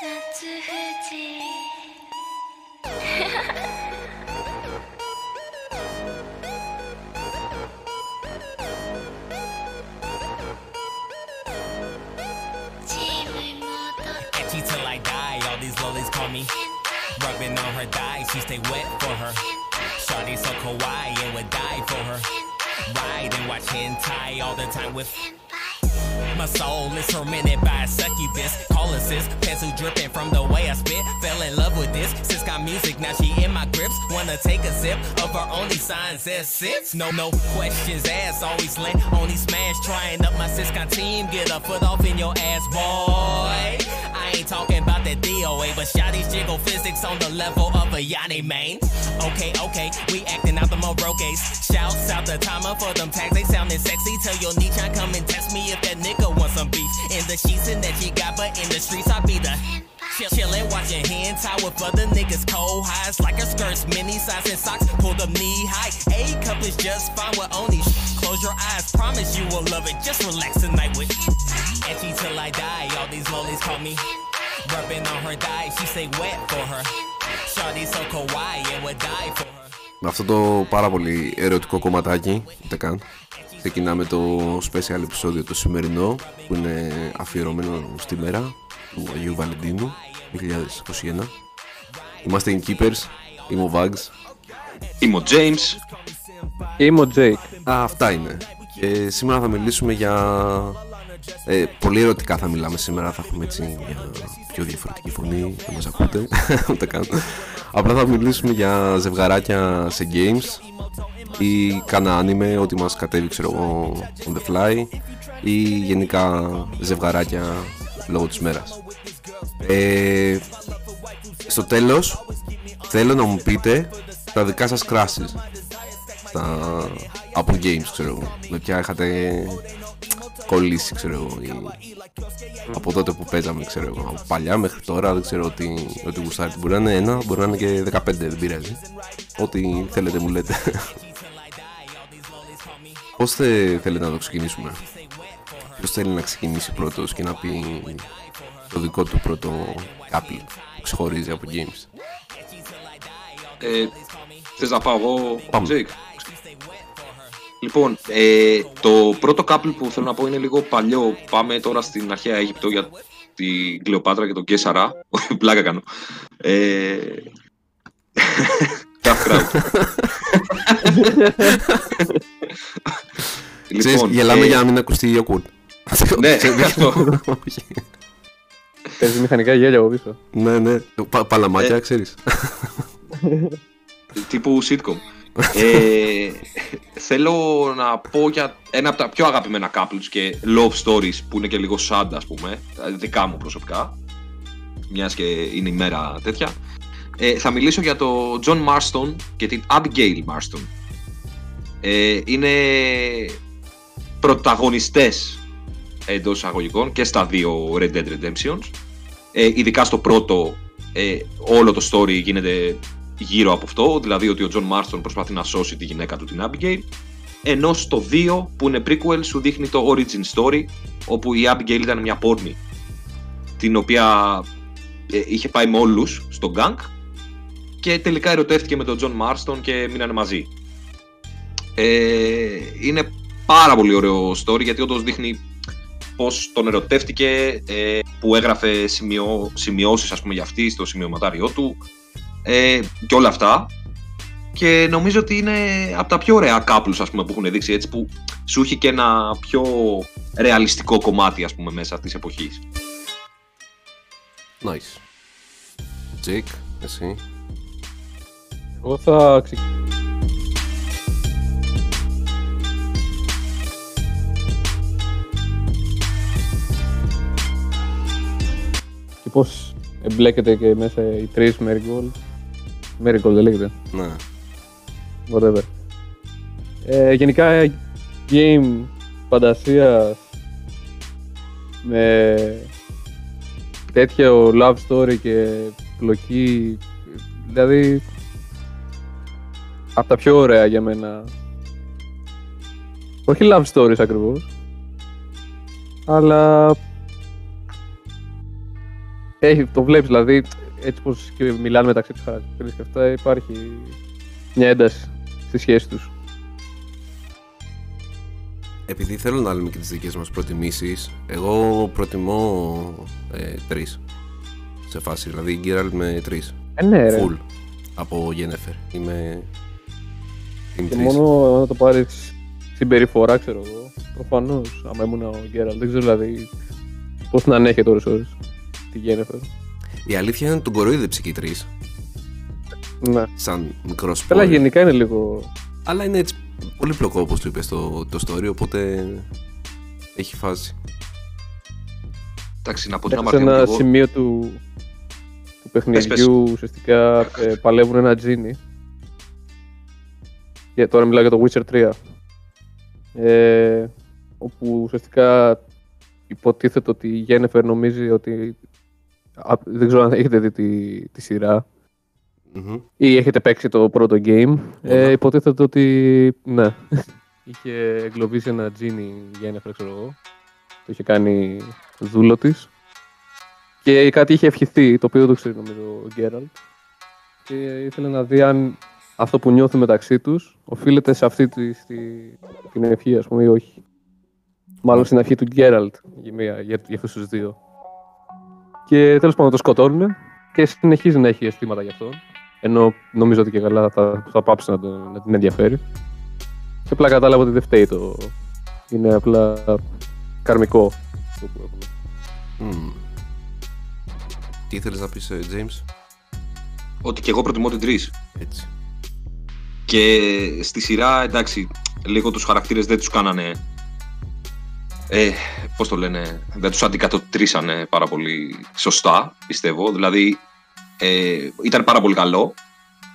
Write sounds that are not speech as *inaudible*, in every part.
Catchy *laughs* till I die, all these lollies call me. Rubbing on her thigh, she stay wet for her. Shawty so kawaii and would die for her. Ride and watch hentai all the time with. My soul is tormented by a succubus. Call assist, pencil dripping from the way I spit. Fell in love with this. Sis got music, now she in my grips. Wanna take a sip of her only signs as sits. No, no questions asked, always lent. Only smash, trying up my Siscon team. Get a foot off in your ass, boy. Ain't talking about that DOA, but shotty's jiggle physics on the level of a Yanni main. Okay, okay, we acting out the Morokes. Shouts out the timer for them tags, they sounding sexy. Tell your niche I come and test me if that nigga wants some beef. In the sheets and that she got, but in the streets I be the. Chill, chillin', watching hentai with other niggas cold highs like her skirts, mini size and socks, pull them knee high. A cup is just fine with only close your eyes. Promise you will love it. Just relax tonight with etchy till I die. All these lollies call me rubbing on her thigh. She say wet for her. Shawty so kawaii and would die for her. Με αυτό το πάρα πολύ ερωτικό κομματάκι, ούτε καν, ξεκινάμε το special επεισόδιο το σημερινό που είναι αφιερωμένο στη μέρα του Αγίου Βαλεντίνου 2021. Είμαστε οι Keepers, είμαι ο Vags. Είμαι ο James. Είμαι ο Jake. Α, αυτά είναι. Και σήμερα θα μιλήσουμε για... Ε, πολύ ερωτικά θα μιλάμε σήμερα, θα έχουμε έτσι μια πιο διαφορετική φωνή, δεν μας ακούτε, *laughs* ούτε καν. Απλά θα μιλήσουμε για ζευγαράκια σε games ή κάνα anime, ό,τι μας κατέβει ξέρω εγώ on the fly ή γενικά ζευγαράκια λόγω της μέρας. Ε, στο τέλος θέλω να μου πείτε τα δικά σας crashes στα, από games ξέρω εγώ με ποια είχατε κολλήσει ξέρω εγώ ή από τότε που παίζαμε ξέρω εγώ από παλιά μέχρι τώρα δεν ξέρω ότι, ότι γουστάρετε μπορεί να είναι ένα μπορεί να είναι και 15 δεν πειράζει ό,τι θέλετε μου λέτε Πώς θε, θέλετε να το ξεκινήσουμε; Ποιος θέλει να ξεκινήσει πρώτος και να πει το δικό του πρώτο couple που ξεχωρίζει από games; Ε, θες να πάω εγώ, Πάμε. Jake; Λοιπόν, ε, το πρώτο couple που θέλω να πω είναι λίγο παλιό. Πάμε τώρα στην αρχαία Αίγυπτο για την Κλεοπάτρα και τον Κέσαρα. Πλάκα κάνω. Ε, *laughs* tough crowd. *laughs* Ξέρεις, γελάμε ε, για να μην ακουστεί awkward Ναι, *laughs* Ξέρεις, αυτό. όχι. Παίζει μηχανικά γέλια από πίσω. Ναι, ναι, Πα- παλαμάκια Ε. ξέρεις τύπου sitcom. Ε, θέλω να πω για ένα από τα πιο αγαπημένα couples και love stories που είναι και λίγο sad ας πούμε, δικά μου προσωπικά, μιας και είναι η μέρα τέτοια. Ε, θα μιλήσω για το John Marston και την Abigail Marston. Ε, είναι πρωταγωνιστές εντός εισαγωγικών και στα δύο Red Dead Redemptions. Ε, ειδικά στο πρώτο, ε, όλο το story γίνεται γύρω από αυτό, δηλαδή ότι ο John Marston προσπαθεί να σώσει τη γυναίκα του την Abigail. Ενώ στο 2, που είναι prequel, σου δείχνει το origin story, όπου η Abigail ήταν μια πόρνη, την οποία ε, είχε πάει με όλους στον gang και τελικά ερωτεύτηκε με τον John Marston και μείνανε μαζί. Ε, είναι πάρα πολύ ωραίο story γιατί όντως δείχνει πώς τον ερωτεύτηκε, ε, που έγραφε σημειώ, σημειώσεις ας πούμε για αυτή στο σημειωματάριό του ε, και όλα αυτά. Και νομίζω ότι είναι από τα πιο ωραία couples ας πούμε, που έχουν δείξει έτσι που σου έχει και ένα πιο ρεαλιστικό κομμάτι ας πούμε μέσα της εποχής. Nice Jake, εσύ Εγώ θα ξεκινήσω. Και πώς εμπλέκεται και μέσα οι τρεις Marigold; Marigold δεν λέγεται. Ναι, Whatever. Ε, γενικά game φαντασίας με τέτοιο love story και πλοκή δηλαδή από τα πιο ωραία για μένα όχι love stories ακριβώς αλλά έχει, το βλέπεις δηλαδή, έτσι πως και μιλάνε μεταξύ τους χαρακτήρες και αυτά, υπάρχει μια ένταση στη σχέση τους. Επειδή θέλω να λέμε και τις δικές μας προτιμήσεις, εγώ προτιμώ ε, τρεις σε φάση, δηλαδή Γκέραλτ με τρεις. Ε, ναι, ρε. Full από Γένεφερ. Είμαι Team Και 3. μόνο να το πάρεις συμπεριφορά, ξέρω εγώ. Προφανώς, άμα ήμουν ο Γκέραλτ. Δεν ξέρω δηλαδή πώς να ανέχεται ώρες ώρες τη Γένεφερ. Η αλήθεια είναι ότι τον κοροϊδέψε και οι τρεις, Ναι. σαν μικρό Καλά, spoiler. γενικά είναι λίγο. Αλλά είναι έτσι πολύ πλοκό όπως του είπες το, το story, οπότε έχει φάση. Εντάξει, να πω την Σε αμαρτία μου ένα κι εγώ. σημείο του, του παιχνιδιού ουσιαστικά ε, παλεύουν ένα τζίνι. Και τώρα μιλάω για το Witcher 3. Ε, όπου ουσιαστικά υποτίθεται ότι η Γένεφερ νομίζει ότι. Α, δεν ξέρω αν έχετε δει τη, τη σειρά Μμμ. ή έχετε παίξει το πρώτο game. Ε, Όλα. υποτίθεται ότι. Ναι. *laughs* είχε εγκλωβίσει ένα τζίνι η Γένεφερ, ξέρω εγώ. Το είχε κάνει δούλο της. Και κάτι είχε ευχηθεί, το οποίο δεν το ξέρει νομίζω ο Γκέραλτ. Και ήθελε να δει αν αυτό που νιώθει μεταξύ τους οφείλεται σε αυτή τη, στη, την ευχή, ας πούμε, ή όχι. Μάλλον στην αρχή του Γκέραλτ για, μία- για, για αυτούς τους δύο. Και τέλος πάντων το σκοτώνουν και συνεχίζει να έχει αισθήματα γι' αυτό. Ενώ νομίζω ότι και καλά θα, θα πάψει να, τον- να την ενδιαφέρει. Και απλά κατάλαβα ότι δεν φταίει το. Είναι απλά καρμικό αυτό που έχουμε. Μμμ. Τι ήθελες να πεις, ε, James? Ότι και εγώ προτιμώ την 3. Έτσι. Και στη σειρά, εντάξει, λίγο τους χαρακτήρες δεν τους κάνανε... Ε, πώς το λένε, δεν τους αντικατοπτρίσανε πάρα πολύ σωστά, πιστεύω. Δηλαδή, ε, ήταν πάρα πολύ καλό,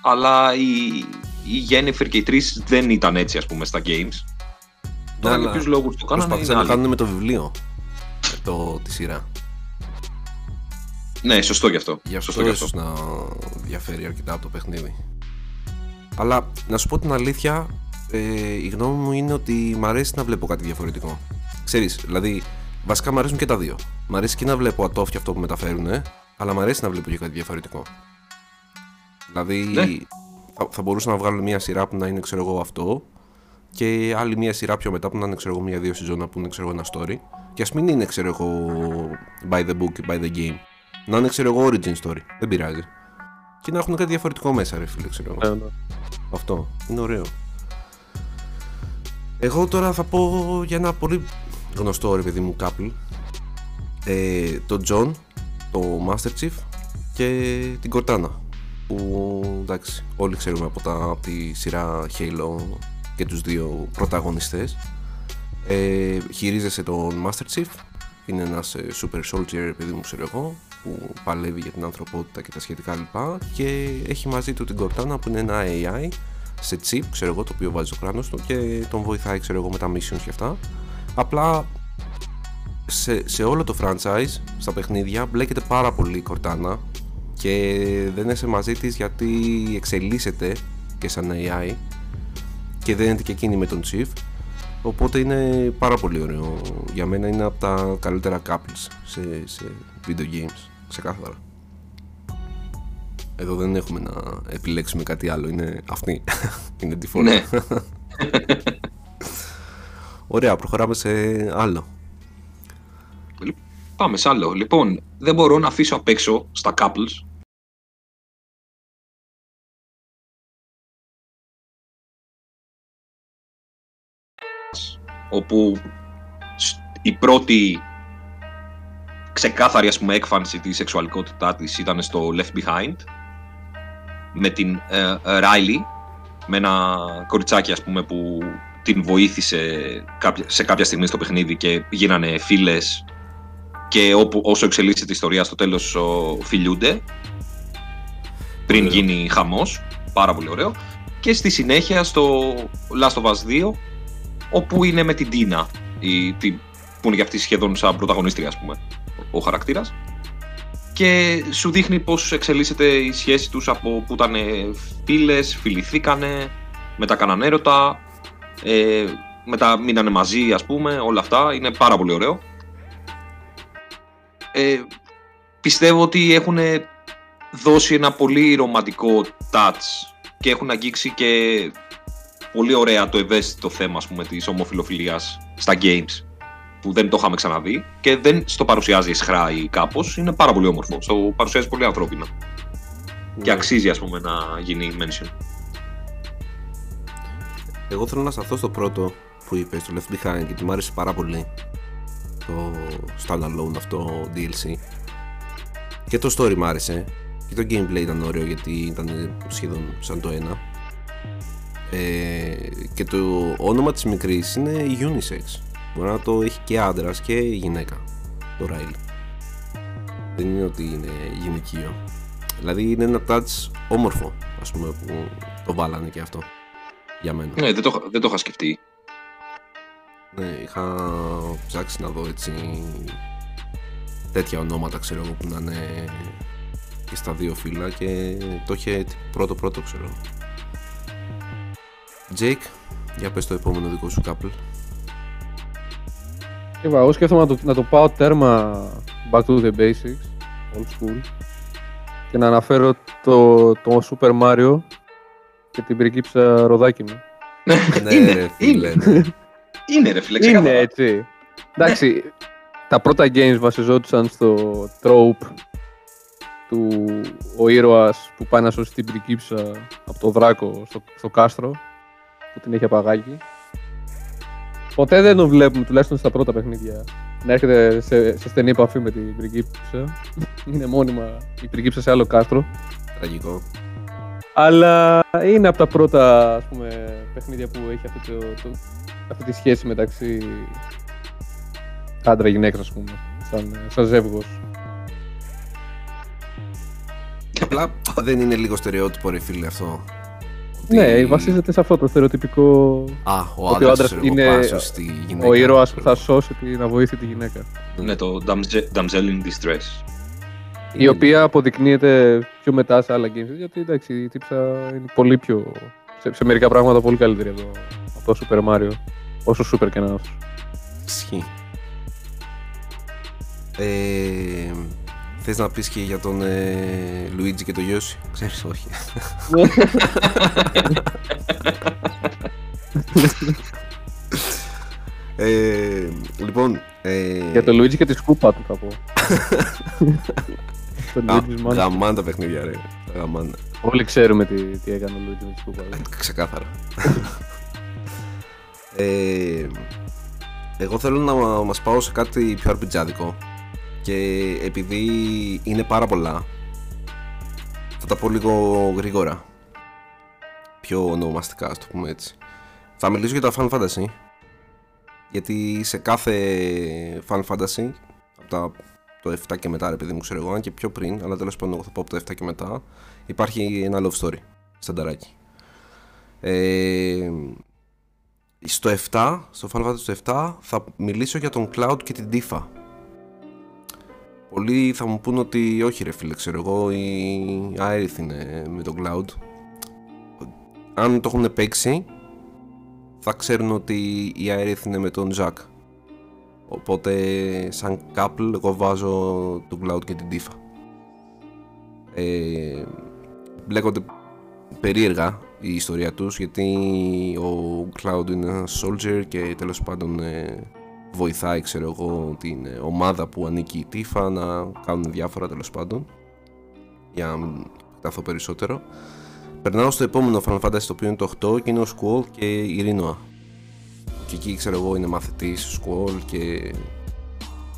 αλλά η, η Jennifer και οι τρεις δεν ήταν έτσι, ας πούμε, στα games. Τώρα για αλλά ποιους λόγους το κάνανε Προσπάθησαν είναι να άλλο. κάνουν με το βιβλίο με το, τη σειρά. Ναι, σωστό γι' αυτό. Γι' αυτό Σωστό γι' αυτό. ίσως να διαφέρει αρκετά από το παιχνίδι. Αλλά να σου πω την αλήθεια, ε, η γνώμη μου είναι ότι μ' αρέσει να βλέπω κάτι διαφορετικό. Ξέρεις, δηλαδή, βασικά μ' αρέσουν και τα δύο. Μ' αρέσει και να βλέπω ατόφια αυτό που μεταφέρουν, αλλά μ' αρέσει να βλέπω και κάτι διαφορετικό. Δηλαδή, Ναι. θα, θα μπορούσα να βγάλω μια σειρά που να είναι, ξέρω εγώ, αυτό και άλλη μια σειρά πιο μετά που να είναι, ξέρω εγώ, μια-δύο season που είναι, ξέρω εγώ, ένα story. Και ας μην είναι, ξέρω εγώ, by the book, by the game. Να είναι, ξέρω εγώ, origin story. Δεν πειράζει. Και να έχουν κάτι διαφορετικό μέσα, ρε φίλε, ξέρω εγώ. Ναι, ναι. Αυτό. Είναι ωραίο. Εγώ τώρα θα πω για ένα πολύ γνωστό ρε παιδί μου couple. Ε, τον John, το Master Chief και την Cortana. Που εντάξει, όλοι ξέρουμε από, τα, από τη σειρά Halo και τους δύο πρωταγωνιστές. Ε, χειρίζεσαι τον Master Chief. Είναι ένας ε, super soldier, παιδί μου, ξέρω εγώ, που παλεύει για την ανθρωπότητα και τα σχετικά λοιπά. Και έχει μαζί του την Cortana που είναι ένα AI σε chip, ξέρω εγώ, το οποίο βάζει στο κράνος του και τον βοηθάει, ξέρω εγώ, με τα missions και αυτά. Απλά σε, σε όλο το franchise, στα παιχνίδια, μπλέκεται πάρα πολύ η Cortana και δεν είσαι μαζί της γιατί εξελίσσεται και σαν AI και δεν είναι και εκείνη με τον Chief. Οπότε είναι πάρα πολύ ωραίο. Για μένα είναι από τα καλύτερα couples σε, σε video games ξεκάθαρα. Εδώ δεν έχουμε να επιλέξουμε κάτι άλλο. Είναι αυτή. *laughs* Είναι default Ναι. *laughs* ωραία προχωράμε σε άλλο Πάμε σε άλλο. Λοιπόν, δεν μπορώ να αφήσω απ' έξω στα couples όπου σ- η πρώτη ξεκάθαρη ας πούμε έκφανση της σεξουαλικότητάς της ήταν στο Left Behind με την ε, ε, Riley με ένα κοριτσάκι ας πούμε που την βοήθησε κάποια- σε κάποια στιγμή στο παιχνίδι και γίνανε φίλες και όπου, όσο εξελίσσεται η ιστορία στο τέλος ο, φιλιούνται πριν Ωραίο. γίνει χαμός πάρα πολύ ωραίο. Και στη συνέχεια στο Last of Us 2 όπου είναι με την Τίνα η, τη, που είναι και αυτή σχεδόν σαν πρωταγωνίστρια ας πούμε ο, ο χαρακτήρας. Και σου δείχνει πως εξελίσσεται η σχέση τους από που ήταν φίλες, φιληθήκανε μετά κάνανε έρωτα ε, μετά μείνανε μαζί ας πούμε όλα αυτά. Είναι πάρα πολύ ωραίο. Ε, πιστεύω ότι έχουν δώσει ένα πολύ ρομαντικό touch και έχουν αγγίξει και πολύ ωραία το ευαίσθητο θέμα ας πούμε, της ομοφιλοφιλίας στα games που δεν το είχαμε ξαναδεί και δεν στο παρουσιάζει ισχρά ή κάπως, είναι πάρα πολύ όμορφο, το παρουσιάζει πολύ ανθρώπινα. Και Ναι. αξίζει ας πούμε να γίνει mention. Εγώ θέλω να σταθώ στο πρώτο που είπες, το Left Behind, γιατί μου άρεσε πάρα πολύ το standalone αυτό DLC. Και το story μου άρεσε. Και το gameplay ήταν ωραίο γιατί ήταν σχεδόν σαν το ένα. Ε, και το όνομα της μικρής είναι unisex. Μπορεί να το έχει και άντρας και γυναίκα. Το Riley. Δεν είναι ότι είναι γυναικείο. Δηλαδή είναι ένα touch όμορφο, ας πούμε, που το βάλανε και αυτό. Για μένα. Ναι, δεν το, δεν το είχα σκεφτεί. Ναι, είχα ψάξει να δω έτσι τέτοια ονόματα ξέρω εγώ που να είναι και στα δύο φύλα και το είχε πρώτο πρώτο ξέρω. Τζέικ, για πες το επόμενο δικό σου couple. Είπα, εγώ σκέφτομαι να το, να το πάω τέρμα back to the basics, old school, και να αναφέρω το, το Super Mario και την πριγκίψα ροδάκι μου. ναι, είναι, ρε, φίλε, είναι, ναι. είναι ρε φίλε, Είναι ξεκάθαρα. έτσι. Εντάξει, τα πρώτα games βασιζόντουσαν στο trope του ο ήρωας που πάει να σώσει την πριγκίψα από το δράκο στο, στο κάστρο που την έχει απαγάγει. Ποτέ δεν τον βλέπουμε, τουλάχιστον στα πρώτα παιχνίδια, να έρχεται σε, σε στενή επαφή με την πριγκίψα. Είναι μόνιμα η πριγκίψα σε άλλο κάστρο. Τραγικό. Αλλά είναι από τα πρώτα ας πούμε, παιχνίδια που έχει αυτή, το, το- αυτή τη σχέση μεταξύ άντρα-γυναίκα, ας πούμε, σαν, σαν ζεύγος. Απλά δεν είναι λίγο στερεότυπο ρε φίλε αυτό. Ότι- Ναι, βασίζεται σε αυτό το στερεοτυπικό. Α, ο ότι ο άντρας άντρας ξέρω εγώ, είναι πάει να σώσει τη γυναίκα. ο ήρωας που ξέρω θα σώσει την αβοήθητη τη γυναίκα. Ναι, το damsel, damsel in distress. Η οποία αποδεικνύεται πιο μετά σε άλλα games. Γιατί εντάξει, η τύψα είναι πολύ πιο. σε, σε μερικά πράγματα πολύ καλύτερη από το, από το Super Mario. Όσο super και να είναι. Ισχύει. Ε, θες να πεις και για τον ε, Λουίτζι και τον Γιώση; Ξέρεις, όχι. ε, λοιπόν, ε, Για το Luigi και τη σκούπα του θα πω. *laughs* το γα- Luigi's Mansion. γαμάνε τα παιχνίδια ρε. Τα Γαμάνε. Όλοι ξέρουμε τι, τι έκανε ο Luigi με τη σκούπα. του. Ξεκάθαρα. *laughs* ε, εγώ θέλω να μας πάω σε κάτι πιο αρπιτζάδικο και επειδή είναι πάρα πολλά θα τα πω λίγο γρήγορα πιο ονομαστικά ας το πούμε έτσι θα μιλήσω για τα Final Fantasy γιατί σε κάθε Final Fantasy από τα, το 7 και μετά ρε παιδί μου ξέρω εγώ αν και πιο πριν αλλά τέλος πάντων εγώ θα πω από το 7 και μετά υπάρχει ένα love story στανταράκι ε, στο 7, στο Final Fantasy στο 7 θα μιλήσω για τον Cloud και την Tifa. Πολλοί θα μου πούν ότι όχι ρε φίλε, ξέρω εγώ, η Aerith είναι με τον Cloud. Αν το έχουν παίξει, θα ξέρουν ότι η Aerith είναι με τον Jack. Οπότε, σαν couple, εγώ βάζω τον Cloud και την Tifa. Ε, μπλέκονται περίεργα η ιστορία τους γιατί ο Cloud είναι ένα soldier και τέλος πάντων ε, βοηθάει ξέρω εγώ την ε, ομάδα που ανήκει η Tifa να κάνουν διάφορα τέλος πάντων για να μην σταθώ περισσότερο περνάω στο επόμενο Final Fantasy το οποίο είναι το 8 και είναι ο Squall και η Rinoa και εκεί ξέρω εγώ είναι μαθητής Squall και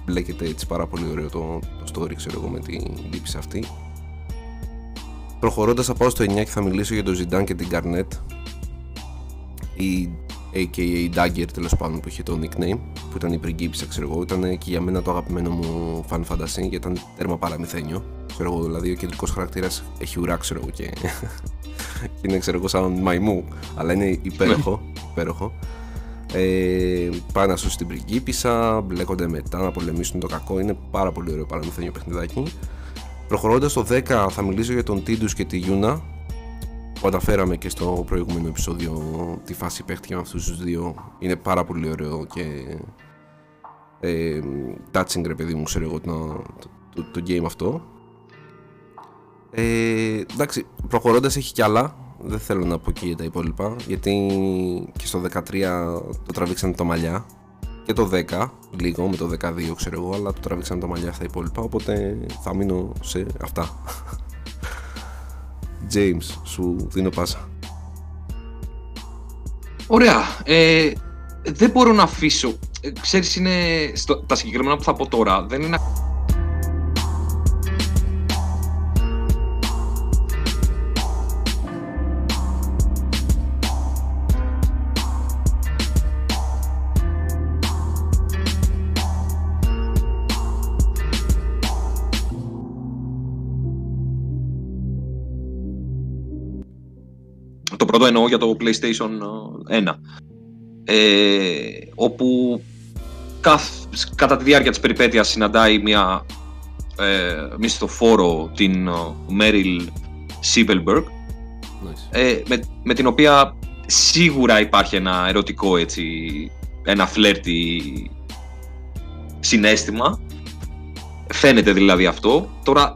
μπλέκεται έτσι πάρα πολύ ωραίο το, το story ξέρω εγώ με την λήψη αυτή Προχωρώντας, θα πάω στο 9 και θα μιλήσω για τον Ζιντάν και την Καρνέτ. Η AKA Dagger τέλος πάντων που είχε το nickname, που ήταν η πριγκίπισσα, ξέρω εγώ. Ήταν και για μένα το αγαπημένο μου fan fantasy, γιατί ήταν τέρμα παραμυθένιο. Ξέρω εγώ, δηλαδή ο κεντρικός χαρακτήρας έχει ουρά, ξέρω εγώ, και, και *laughs* είναι, ξέρω εγώ, σαν μαϊμού. Αλλά είναι υπέροχο. υπέροχο. Ε, πάει να σώσει την πριγκίπισσα, μπλέκονται μετά να πολεμήσουν το κακό. Είναι πάρα πολύ ωραίο παραμυθένιο παιχνιδάκι. Προχωρώντας στο 10 θα μιλήσω για τον Τίντους και τη Γιούνα που αναφέραμε και στο προηγούμενο επεισόδιο τη φάση παίχτηκε με αυτούς τους δύο είναι πάρα πολύ ωραίο και ε, touching ρε παιδί μου ξέρω εγώ το, το, το, το game αυτό. Ε, εντάξει, προχωρώντας έχει κι άλλα. Δεν θέλω να πω και για τα υπόλοιπα. Γιατί και στο 13 το τραβήξανε το μαλλιά. Και το 10, λίγο με το 12 ξέρω εγώ, αλλά το τραβήξανε το μαλλιά στα υπόλοιπα. Οπότε θα μείνω σε αυτά. *laughs* James, σου δίνω πάσα. Ωραία. Ε, δεν μπορώ να αφήσω. Ε, ξέρεις, είναι στο, τα συγκεκριμένα που θα πω τώρα. Δεν είναι Το πρώτο εννοώ για το PlayStation 1. Ε, όπου καθ, κατά τη διάρκεια της περιπέτειας συναντάει μια ε, μισθοφόρο την Μέριλ Σίπελμπεργκ ε, με, με την οποία σίγουρα υπάρχει ένα ερωτικό έτσι, ένα φλερτι συνέστημα. Φαίνεται δηλαδή αυτό. Τώρα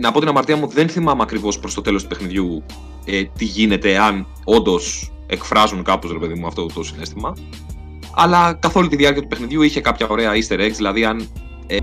να πω την αμαρτία μου δεν θυμάμαι ακριβώς προς το τέλος του παιχνιδιού ε, τι γίνεται αν όντως εκφράζουν κάπως ρε παιδί μου αυτό το συνέστημα. Αλλά καθ' όλη τη διάρκεια του παιχνιδιού είχε κάποια ωραία easter eggs δηλαδή αν ε,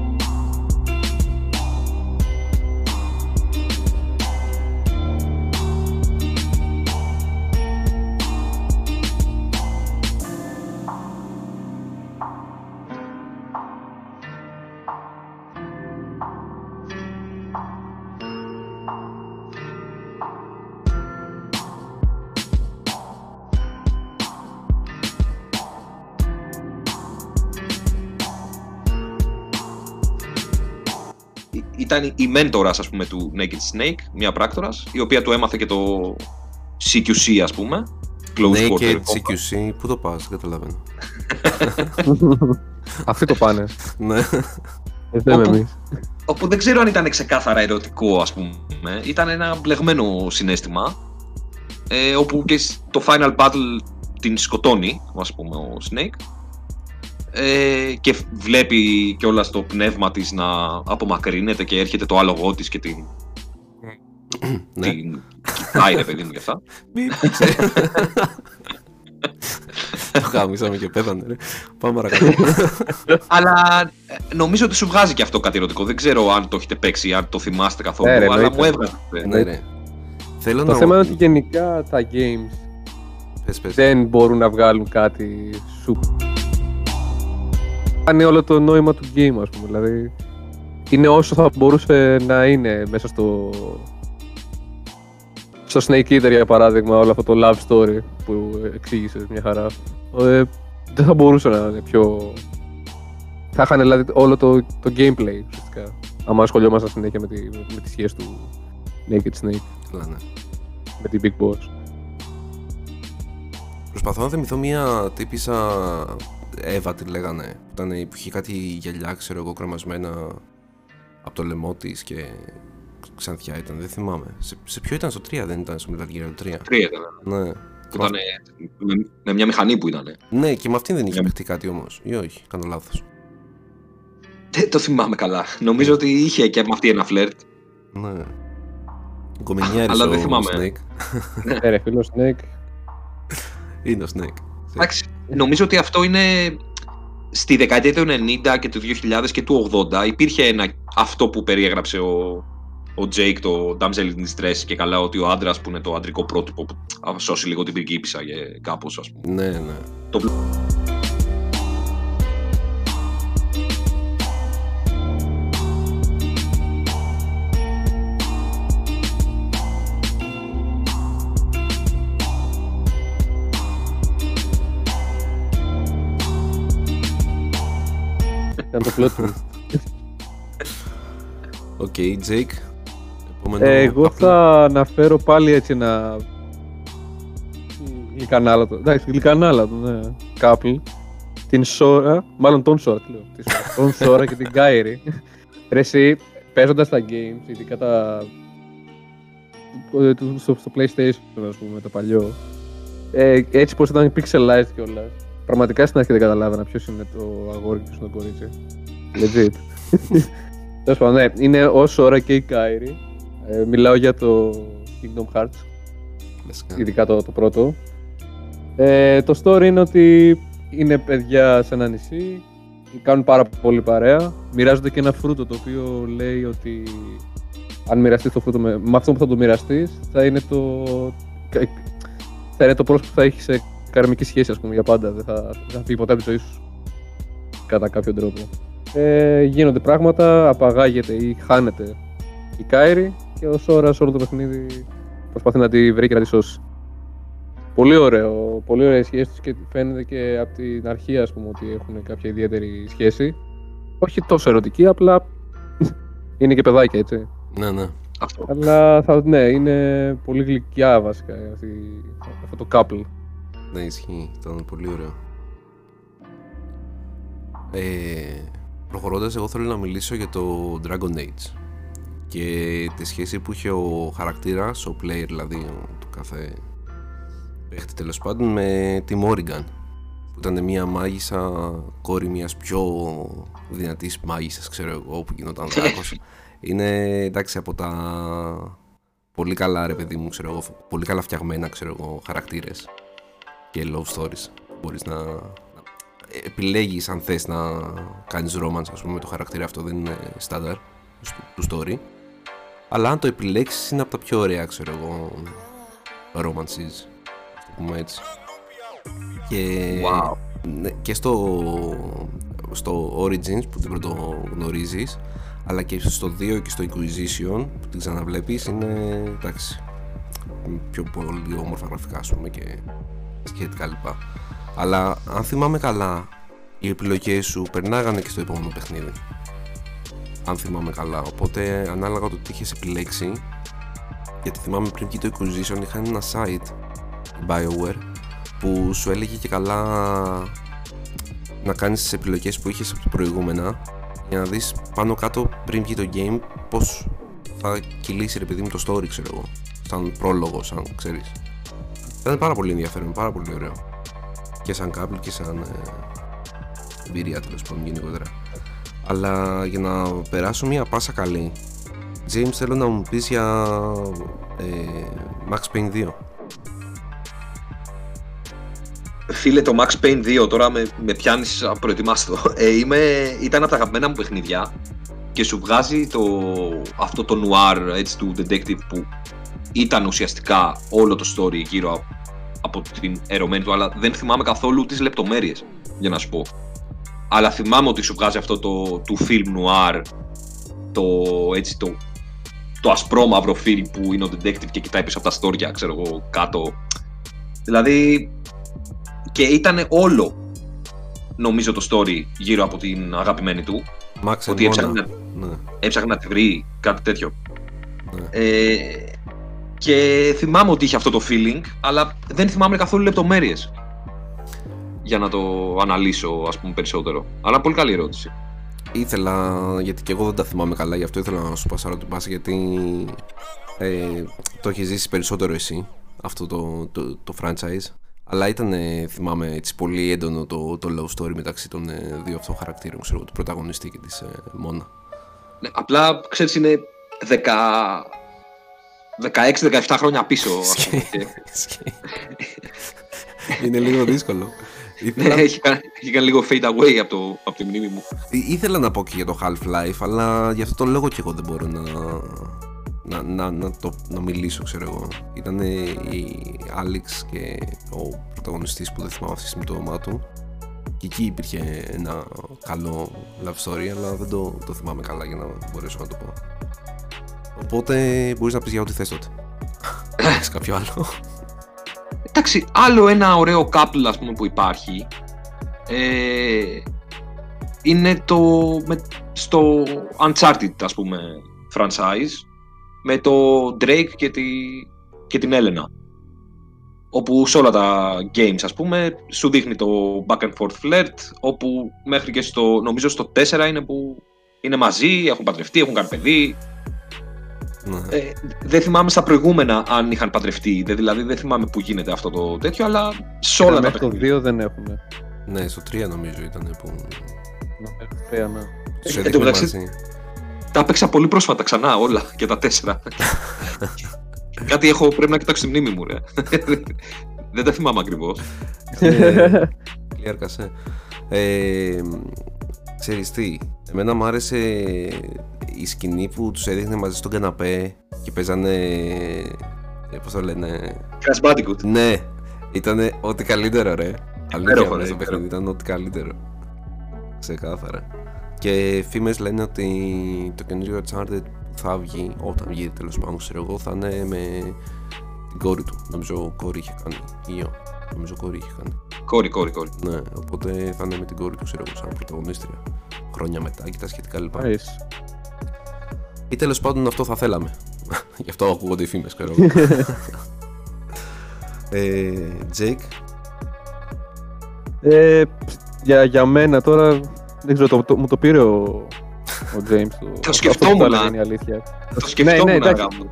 ήταν η μέντορας ας πούμε του Naked Snake, μια πράκτορας, η οποία του έμαθε και το CQC ας πούμε. Close Naked CQC, πού το πας, δεν καταλαβαίνω. *laughs* Αυτοί το πάνε. Ναι. Δεν όπου, όπου δεν ξέρω αν ήταν ξεκάθαρα ερωτικό ας πούμε. Ήταν ένα μπλεγμένο συνέστημα. Ε, όπου και το final battle την σκοτώνει, ας πούμε, ο Snake ε, και βλέπει και όλα στο πνεύμα της να απομακρύνεται και έρχεται το άλογό της και την... *clears throat* Ναι. την κοιτάει ρε παιδί μου και αυτά. Το *laughs* χάμισαμε και πέθανε ρε. Πάμε παρακάτω. *laughs* αλλά ε, νομίζω ότι σου βγάζει και αυτό κάτι ερωτικό. Δεν ξέρω αν το έχετε παίξει, αν το θυμάστε καθόλου, Ναι, ρε, αλλά εννοείται. μου έβγαζε. Ναι, ρε. Θέλω Το να... θέμα είναι ότι γενικά τα games Πες, πες. δεν μπορούν να βγάλουν κάτι σου. Κάνει όλο το νόημα του game, ας πούμε. Δηλαδή, είναι όσο θα μπορούσε να είναι μέσα στο. Στο Snake Eater, για παράδειγμα, όλο αυτό το love story που εξήγησε μια χαρά. Ε, δεν θα μπορούσε να είναι πιο. Θα είχαν δηλαδή όλο το, το gameplay ουσιαστικά. Αν ασχολιόμασταν συνέχεια με, τη, με τη σχέση του Naked Snake Καλά, ναι. με την Big Boss. Προσπαθώ να θυμηθώ μια τύπησα Εύα τη λέγανε που, ήταν, που είχε κάτι γυαλιά ξέρω εγώ κρεμασμένα από το λαιμό της και ξανθιά ήταν, δεν θυμάμαι. Σε, σε ποιο ήταν στο 3 δεν ήταν στο Metal Gear 3. Τρία; Ήταν. Ναι. Που ήταν με, με μια μηχανή που ήταν. Ναι, και με αυτήν δεν είχε Ναι. παιχτεί κάτι όμως. Ή όχι, κάνω λάθος. Δεν το θυμάμαι καλά. Νομίζω ότι είχε και με αυτή ένα φλερτ. Ναι. Γκομενιάρης Αλλά δεν ο θυμάμαι. Snake. Ε, ρε φίλος Snake. Είναι ο Snake. Εντάξει, νομίζω ότι αυτό είναι στη δεκαετία του 90 και του 2000 και του 80 υπήρχε ένα, αυτό που περιέγραψε ο, ο Jake, το Damsel in Distress και καλά ότι ο άντρας που είναι το αντρικό πρότυπο που θα σώσει λίγο την πριγκίπισσα και κάπως ας πούμε. Ναι, ναι. Το... plot twist. Οκ, Jake. Επόμενο Ε, Εγώ couple. θα αναφέρω πάλι έτσι ένα γλυκανάλατο. Εντάξει, γλυκανάλατο, ναι. Couple. Την Σόρα, μάλλον τον Σόρα, τι λέω. τη Σόρα. τον Σόρα και την Κάιρι. Ρε εσύ, παίζοντας τα games, ειδικά τα... ε, του- στο, στο PlayStation, ας πούμε, το παλιό. Ε, έτσι πως ήταν pixelized κιόλας. Πραγματικά στην αρχή δεν καταλάβαινα ποιος είναι το αγόρι και ποιος είναι το κορίτσι. Legit. *laughs* Τέλος πάντων, ναι, είναι όσο ώρα και η Κάιρη. Ε, μιλάω για το Kingdom Hearts, Βασικά. ειδικά το, το πρώτο. Ε, το story είναι ότι είναι παιδιά σε ένα νησί, κάνουν πάρα πολύ παρέα, μοιράζονται και ένα φρούτο το οποίο λέει ότι αν μοιραστείς το φρούτο με, με αυτό που θα το μοιραστείς, θα είναι το. θα είναι το πρόσωπο που θα έχεις σε καρμική σχέση, ας πούμε, για πάντα. Δεν θα, δεν θα φύγει ποτέ από τη ζωή σου. Κατά κάποιο τρόπο. Ε, γίνονται πράγματα, απαγάγεται ή χάνεται η Κάιρη και ο Σόρας όλο το παιχνίδι προσπαθεί να τη βρει και να τη σώσει. Πολύ ωραίο, πολύ ωραία η σχέση τους και φαίνεται και από την αρχή ας πούμε ότι έχουν κάποια ιδιαίτερη σχέση. Όχι τόσο ερωτική, απλά *laughs* είναι και παιδάκια έτσι. Ναι, ναι. Αυτό. Αλλά θα, ναι, είναι πολύ γλυκιά βασικά αυτή, αυτό το couple. Ναι, ισχύει. Ήταν πολύ ωραίο. Ε, προχωρώντας, εγώ θέλω να μιλήσω για το Dragon Age και τη σχέση που είχε ο χαρακτήρας, ο player δηλαδή, ο, του κάθε παίχτη τέλος πάντων, με τη Morrigan που ήταν μια μάγισσα, κόρη μιας πιο δυνατής μάγισσας, ξέρω εγώ, που γινόταν δράκος. Είναι, εντάξει, από τα πολύ καλά, ρε παιδί μου, ξέρω εγώ, πολύ καλά φτιαγμένα, ξέρω εγώ, χαρακτήρες και love stories. Μπορείς να, να επιλέγεις αν θες να κάνεις romance, ας πούμε, με το χαρακτήρα αυτό, δεν είναι στάνταρ του story. Αλλά αν το επιλέξεις είναι από τα πιο ωραία, ξέρω εγώ, romances, ας το πούμε έτσι. Και, Wow. ναι, και στο, στο Origins που την πρωτογνωρίζεις, αλλά και στο 2 και στο Inquisition που την ξαναβλέπεις είναι, εντάξει, πιο πολύ όμορφα γραφικά, ας πούμε, και σχετικά λοιπά. Αλλά αν θυμάμαι καλά, οι επιλογές σου περνάγανε και στο επόμενο παιχνίδι. Αν θυμάμαι καλά. Οπότε ανάλογα το τι είχες επιλέξει, γιατί θυμάμαι πριν και το Inquisition είχαν ένα site BioWare που σου έλεγε και καλά να κάνεις τις επιλογές που είχες από τα προηγούμενα για να δεις πάνω κάτω πριν βγει το game πώς θα κυλήσει ρε παιδί μου το story ξέρω εγώ σαν πρόλογο, σαν ξέρεις ήταν πάρα πολύ ενδιαφέρον, πάρα πολύ ωραίο. Και σαν couple και σαν ε, εμπειρία τέλος πάντων γενικότερα. Αλλά για να περάσω μια πάσα καλή James θέλω να μου πεις για ε, Max Payne 2 Φίλε, το Max Payne 2 τώρα με, με πιάνεις απροετοιμάστο. Ε, είμαι, ήταν από τα αγαπημένα μου παιχνίδια και σου βγάζει το, αυτό το noir έτσι, του detective που ήταν ουσιαστικά όλο το story γύρω από, από την ερωμένη του, αλλά δεν θυμάμαι καθόλου τις λεπτομέρειες, για να σου πω. Αλλά θυμάμαι ότι σου βγάζει αυτό το του film noir, το, έτσι, το, το ασπρόμαυρο film που είναι ο detective και κοιτάει πίσω από τα στόρια, ξέρω εγώ, κάτω. Δηλαδή, και ήταν όλο νομίζω το story γύρω από την αγαπημένη του. Max Ότι and έψαχνε, Mona. Ναι, έψαχνε να τη βρει, κάτι τέτοιο. ναι. Ε, και θυμάμαι ότι είχε αυτό το feeling, αλλά δεν θυμάμαι καθόλου λεπτομέρειες για να το αναλύσω ας πούμε περισσότερο. Αλλά πολύ καλή ερώτηση. Ήθελα, γιατί και εγώ δεν τα θυμάμαι καλά, γι' αυτό ήθελα να σου πασάρω την πάση, γιατί ε, το έχεις ζήσει περισσότερο εσύ, αυτό το, το, το franchise. Αλλά ήταν, ε, θυμάμαι, έτσι, πολύ έντονο το, το love story μεταξύ των ε, δύο αυτών χαρακτήρων, ξέρω, εγώ, του πρωταγωνιστή και της ε, Μόνα. Ναι, απλά ξέρεις είναι 16-17 χρόνια πίσω. ας πούμε, και- Είναι λίγο δύσκολο. Ναι, Ήθελα, έχει, κάνει, έχει κάνει λίγο fade away από, το, από τη μνήμη μου. Ή- ήθελα να πω και για το Half-Life, αλλά γι' αυτό το λόγο και εγώ δεν μπορώ να, να, να, να, το, να μιλήσω, ξέρω εγώ. Ήταν η Άλεξ και ο πρωταγωνιστής που δεν θυμάμαι αυτή τη στιγμή το όνομά του. Και εκεί υπήρχε ένα καλό love story, αλλά δεν το, το θυμάμαι καλά για να μπορέσω να το πω. Οπότε μπορείς να πεις για ό,τι θες τότε. *coughs* Έχεις κάποιο άλλο; Εντάξει, άλλο ένα ωραίο couple ας πούμε που υπάρχει ε, είναι το με, στο Uncharted ας πούμε franchise με το Drake και, τη, και την Έλενα όπου σε όλα τα games ας πούμε σου δείχνει το back and forth flirt όπου μέχρι και στο νομίζω στο 4 είναι που είναι μαζί, έχουν παντρευτεί, έχουν κάνει παιδί ναι. ε, δεν θυμάμαι στα προηγούμενα αν είχαν παντρευτεί. Δεν, δηλαδή δεν θυμάμαι που γίνεται αυτό το τέτοιο, αλλά σε όλα τα Μέχρι το παιχνίδια. 2 δεν έχουμε. ναι, στο 3 νομίζω ήταν που Να, μέχρι το 3, ναι. τους εν τω έδειχνε μεταξύ- μαζί. Τα έπαιξα πολύ πρόσφατα ξανά όλα και τα τέσσερα. *laughs* Κάτι έχω, πρέπει να κοιτάξω τη μνήμη μου, ρε. *laughs* Δεν τα θυμάμαι ακριβώς. Κλειάρκασε. Ε, ξέρεις τι, εμένα μου άρεσε η σκηνή που τους έδειχνε μαζί στον καναπέ και παίζανε, ε, πώς το λένε, Crash Bandicoot. ναι, ήταν ό,τι καλύτερο ρε. Αλήθεια Υπέροχο, μέσα ρε, στο παιχνίδι ήταν ό,τι καλύτερο. Ξεκάθαρα. Και φήμες λένε ότι το καινούριο Uncharted που θα βγει, όταν βγει τέλος πάντων, ξέρω εγώ, θα είναι με την κόρη του. Νομίζω κόρη είχε κάνει. Ή ο. Νομίζω κόρη είχε κάνει. Κόρη, κόρη, κόρη. Ναι, οπότε θα είναι με την κόρη τους, ξέρω εγώ, σαν πρωταγωνίστρια. Χρόνια μετά και τα σχετικά λοιπά. Nice. Ή τέλος πάντων αυτό θα θέλαμε. Γι' αυτό ακούγονται οι φήμες, ξέρω εγώ. *laughs* ε, Jake, Ε, για, για μένα τώρα, δεν ξέρω, το, το- μου το πήρε ο, ο James. Το, *laughs* αυτό σκεφτόμουν, που το α. έλεγε, είναι η αλήθεια. Το σκεφτόμουν ναι, να εντάξει. κάνω.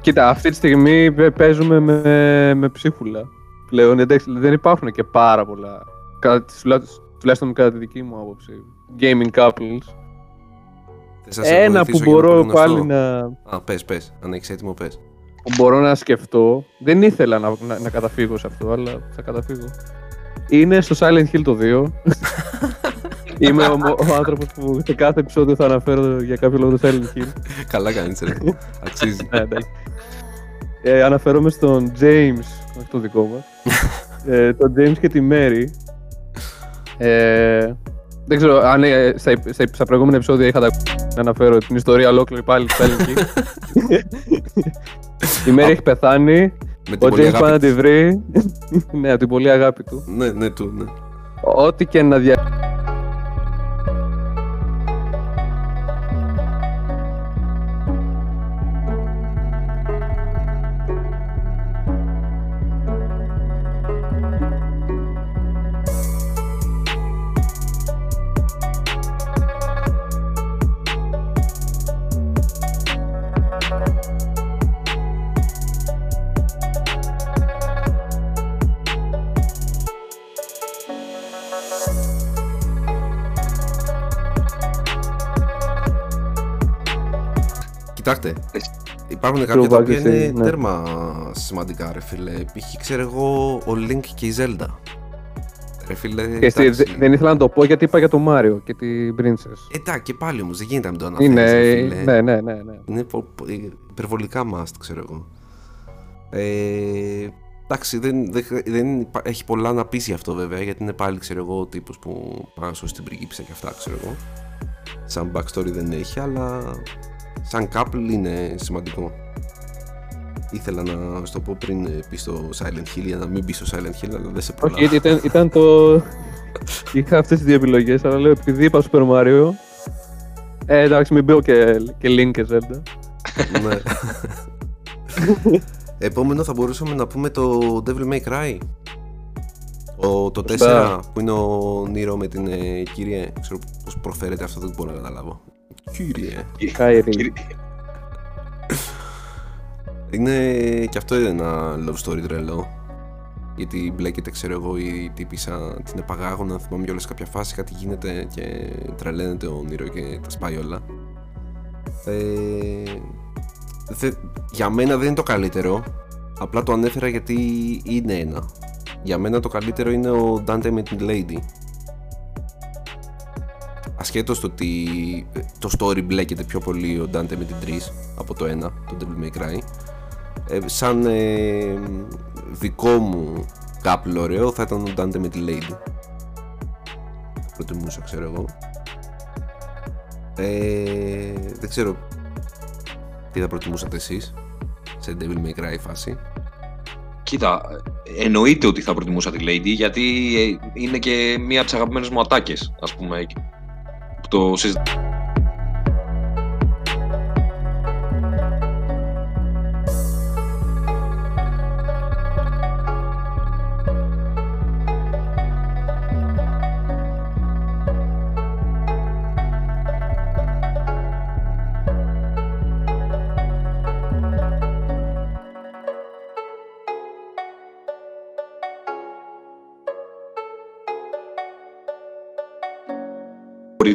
Κοίτα, αυτή τη στιγμή παι- παίζουμε με, με ψίχουλα. Πλέον εντάξει, δεν υπάρχουν και πάρα πολλά. Κατά, τις- τουλάχιστον- τουλάχιστον κατά τη δική μου άποψη. Gaming couples. θες να σε Ένα που βοηθήσω για να μπορώ πω πάλι αυτό; να, Α, πες, πες. Αν έχεις έτοιμο, πες. που μπορώ να σκεφτώ. Δεν ήθελα να, να, να καταφύγω σε αυτό, αλλά θα καταφύγω. Είναι στο Silent Hill το 2. *laughs* Είμαι ο, ο άνθρωπος που σε κάθε επεισόδιο θα αναφέρω για κάποιο λόγο το Silent Hill. Καλά κάνεις, ρε. *laughs* Αξίζει. Ναι, εντάξει. ε, αναφέρομαι στον James, όχι τον δικό μας. ε, τον James και τη Mary. Ε, δεν ξέρω αν ε, στα, στα, στα προηγούμενα επεισόδια είχα τα να αναφέρω την ιστορία ολόκληρη πάλι του Silent Hill. Η Mary έχει πεθάνει, Με ο την πολύ James πάει να αγάπη. τη βρει. *laughs* ναι, από την πολύ αγάπη του. Ναι, ναι, του, ναι. Ό,τι και να δια... υπάρχουν κάποια τα οποία βάζεις, είναι ναι. τέρμα σημαντικά, ρε φίλε. Π.χ. ξέρω εγώ, ο Link και η Zelda. Ρε φίλε, Και εσύ, εντάξει. δε- δεν ήθελα να το πω γιατί είπα για το Μάριο και την Princess. Εντάξει, και πάλι όμως, δεν γίνεται να μην το αναφέρεις, Είναι, ρε φίλε. ναι, ναι, ναι, ναι. Είναι πο- πο- υπερβολικά must, ξέρω εγώ. Ε, εντάξει, δεν, δεν, χρ- δεν υπά- έχει πολλά να πεις γι' αυτό βέβαια, γιατί είναι πάλι, ξέρω εγώ, ο τύπος που πάει να σώσει την πριγκίπισσα και αυτά, ξέρω εγώ. Σαν backstory δεν έχει, αλλά σαν couple είναι σημαντικό. Ήθελα να σου το πω πριν ε, πεις στο Silent Hill για να μην μπει στο Silent Hill, αλλά δεν σε Όχι, πολλά. γιατί ήταν, ήταν το. Είχα αυτές τις δύο επιλογές, αλλά λέω επειδή είπα Super Mario. Ε, εντάξει, μην μπω και, και Link και Zelda. ναι. *laughs* Επόμενο θα μπορούσαμε να πούμε το Devil May Cry. Ο, το 4 Σωστά. που είναι ο Νίρο με την ε, κύριε. Ξέρω πώς προφέρεται αυτό, δεν μπορώ να καταλάβω. Κύριε. Skyrim. Κύριε- Είναι και αυτό είναι ένα love story τρελό. Γιατί μπλέκεται, ξέρω εγώ, η τύπησα την επαγάγωνα. Θυμάμαι κιόλας σε κάποια φάση κάτι γίνεται και τρελαίνεται ο Νίρο και τα σπάει όλα. Ε, δε- για μένα δεν είναι το καλύτερο. Απλά το ανέφερα γιατί είναι ένα. Για μένα το καλύτερο είναι ο Dante με την Lady. Ασχέτως το ότι ε, το story μπλέκεται πιο πολύ ο Dante με την Trish από το ένα, το Devil May Cry. Ε, σαν ε, δικό μου couple ωραίο θα ήταν ο Dante με τη Lady. Θα προτιμούσα, ξέρω εγώ. Ε, δεν ξέρω τι θα προτιμούσατε εσείς σε Devil May Cry φάση. Κοίτα, εννοείται ότι θα προτιμούσα τη Lady γιατί ε, είναι και μία από τις αγαπημένες μου ατάκες, ας πούμε. Που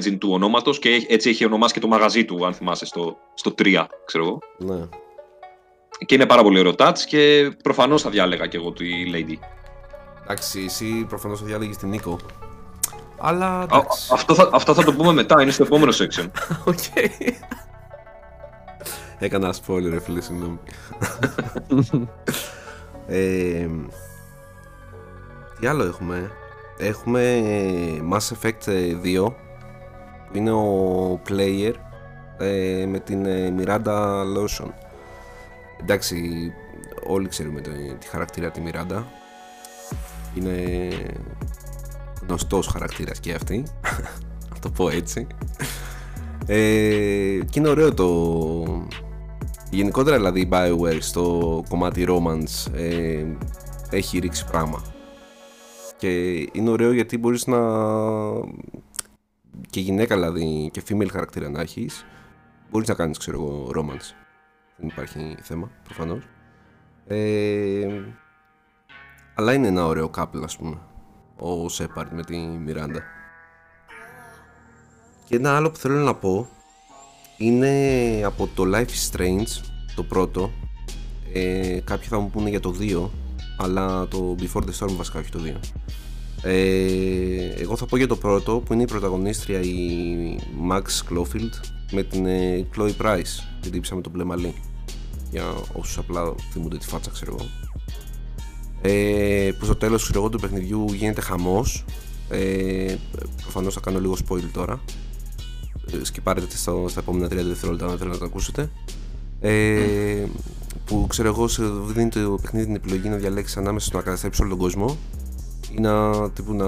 το συζητάμε. origin του ονόματος και έτσι έχει ονομάσει και το μαγαζί του, αν θυμάσαι, στο, στο 3, ξέρω εγώ. Ναι. Και είναι πάρα πολύ ωραίο touch και προφανώς θα διάλεγα και εγώ τη Lady. Εντάξει, εσύ προφανώς θα διάλεγες την Nico. Αλλά Α, εντάξει. αυτό, θα, αυτό θα το πούμε μετά, είναι στο επόμενο section. *laughs* Οκ. Έκανα spoiler, ρε φίλε, συγγνώμη. *laughs* ε, τι άλλο έχουμε; Έχουμε Mass Effect 2 που είναι ο player ε, με την ε, Miranda Lawson. Εντάξει, όλοι ξέρουμε το, τη χαρακτήρα τη Miranda. Είναι γνωστός χαρακτήρας και αυτή. *laughs* Να το πω έτσι. Ε, και είναι ωραίο το... Γενικότερα δηλαδή η Bioware στο κομμάτι romance ε, έχει ρίξει πράγμα. Και είναι ωραίο γιατί μπορείς να... και γυναίκα δηλαδή και female χαρακτήρα να έχεις μπορείς να κάνεις ξέρω εγώ romance. Δεν υπάρχει θέμα προφανώς. Ε, αλλά είναι ένα ωραίο couple ας πούμε. Ο Shepard με τη Miranda. Και ένα άλλο που θέλω να πω είναι από το Life is Strange, το πρώτο. Ε, κάποιοι θα μου πούνε για το 2, αλλά το Before the Storm βασικά όχι το 2. Ε, εγώ θα πω για το πρώτο που είναι η πρωταγωνίστρια η Max Clofield με την ε, Chloe Price, την τύψα με τον μπλε μαλλί. Για όσους απλά θυμούνται τη φάτσα ξέρω εγώ. Ε, που στο τέλος ξέρω εγώ, του παιχνιδιού γίνεται χαμός. Ε, προφανώς θα κάνω λίγο spoil τώρα. Ε, σκυπάρετε στο, στα επόμενα 30 δευτερόλεπτα αν θέλετε να το ακούσετε. Ε, που ξέρω εγώ σε δίνει το παιχνίδι την επιλογή να διαλέξεις ανάμεσα στο να καταστρέψεις όλο τον κόσμο ή να, τύπου, να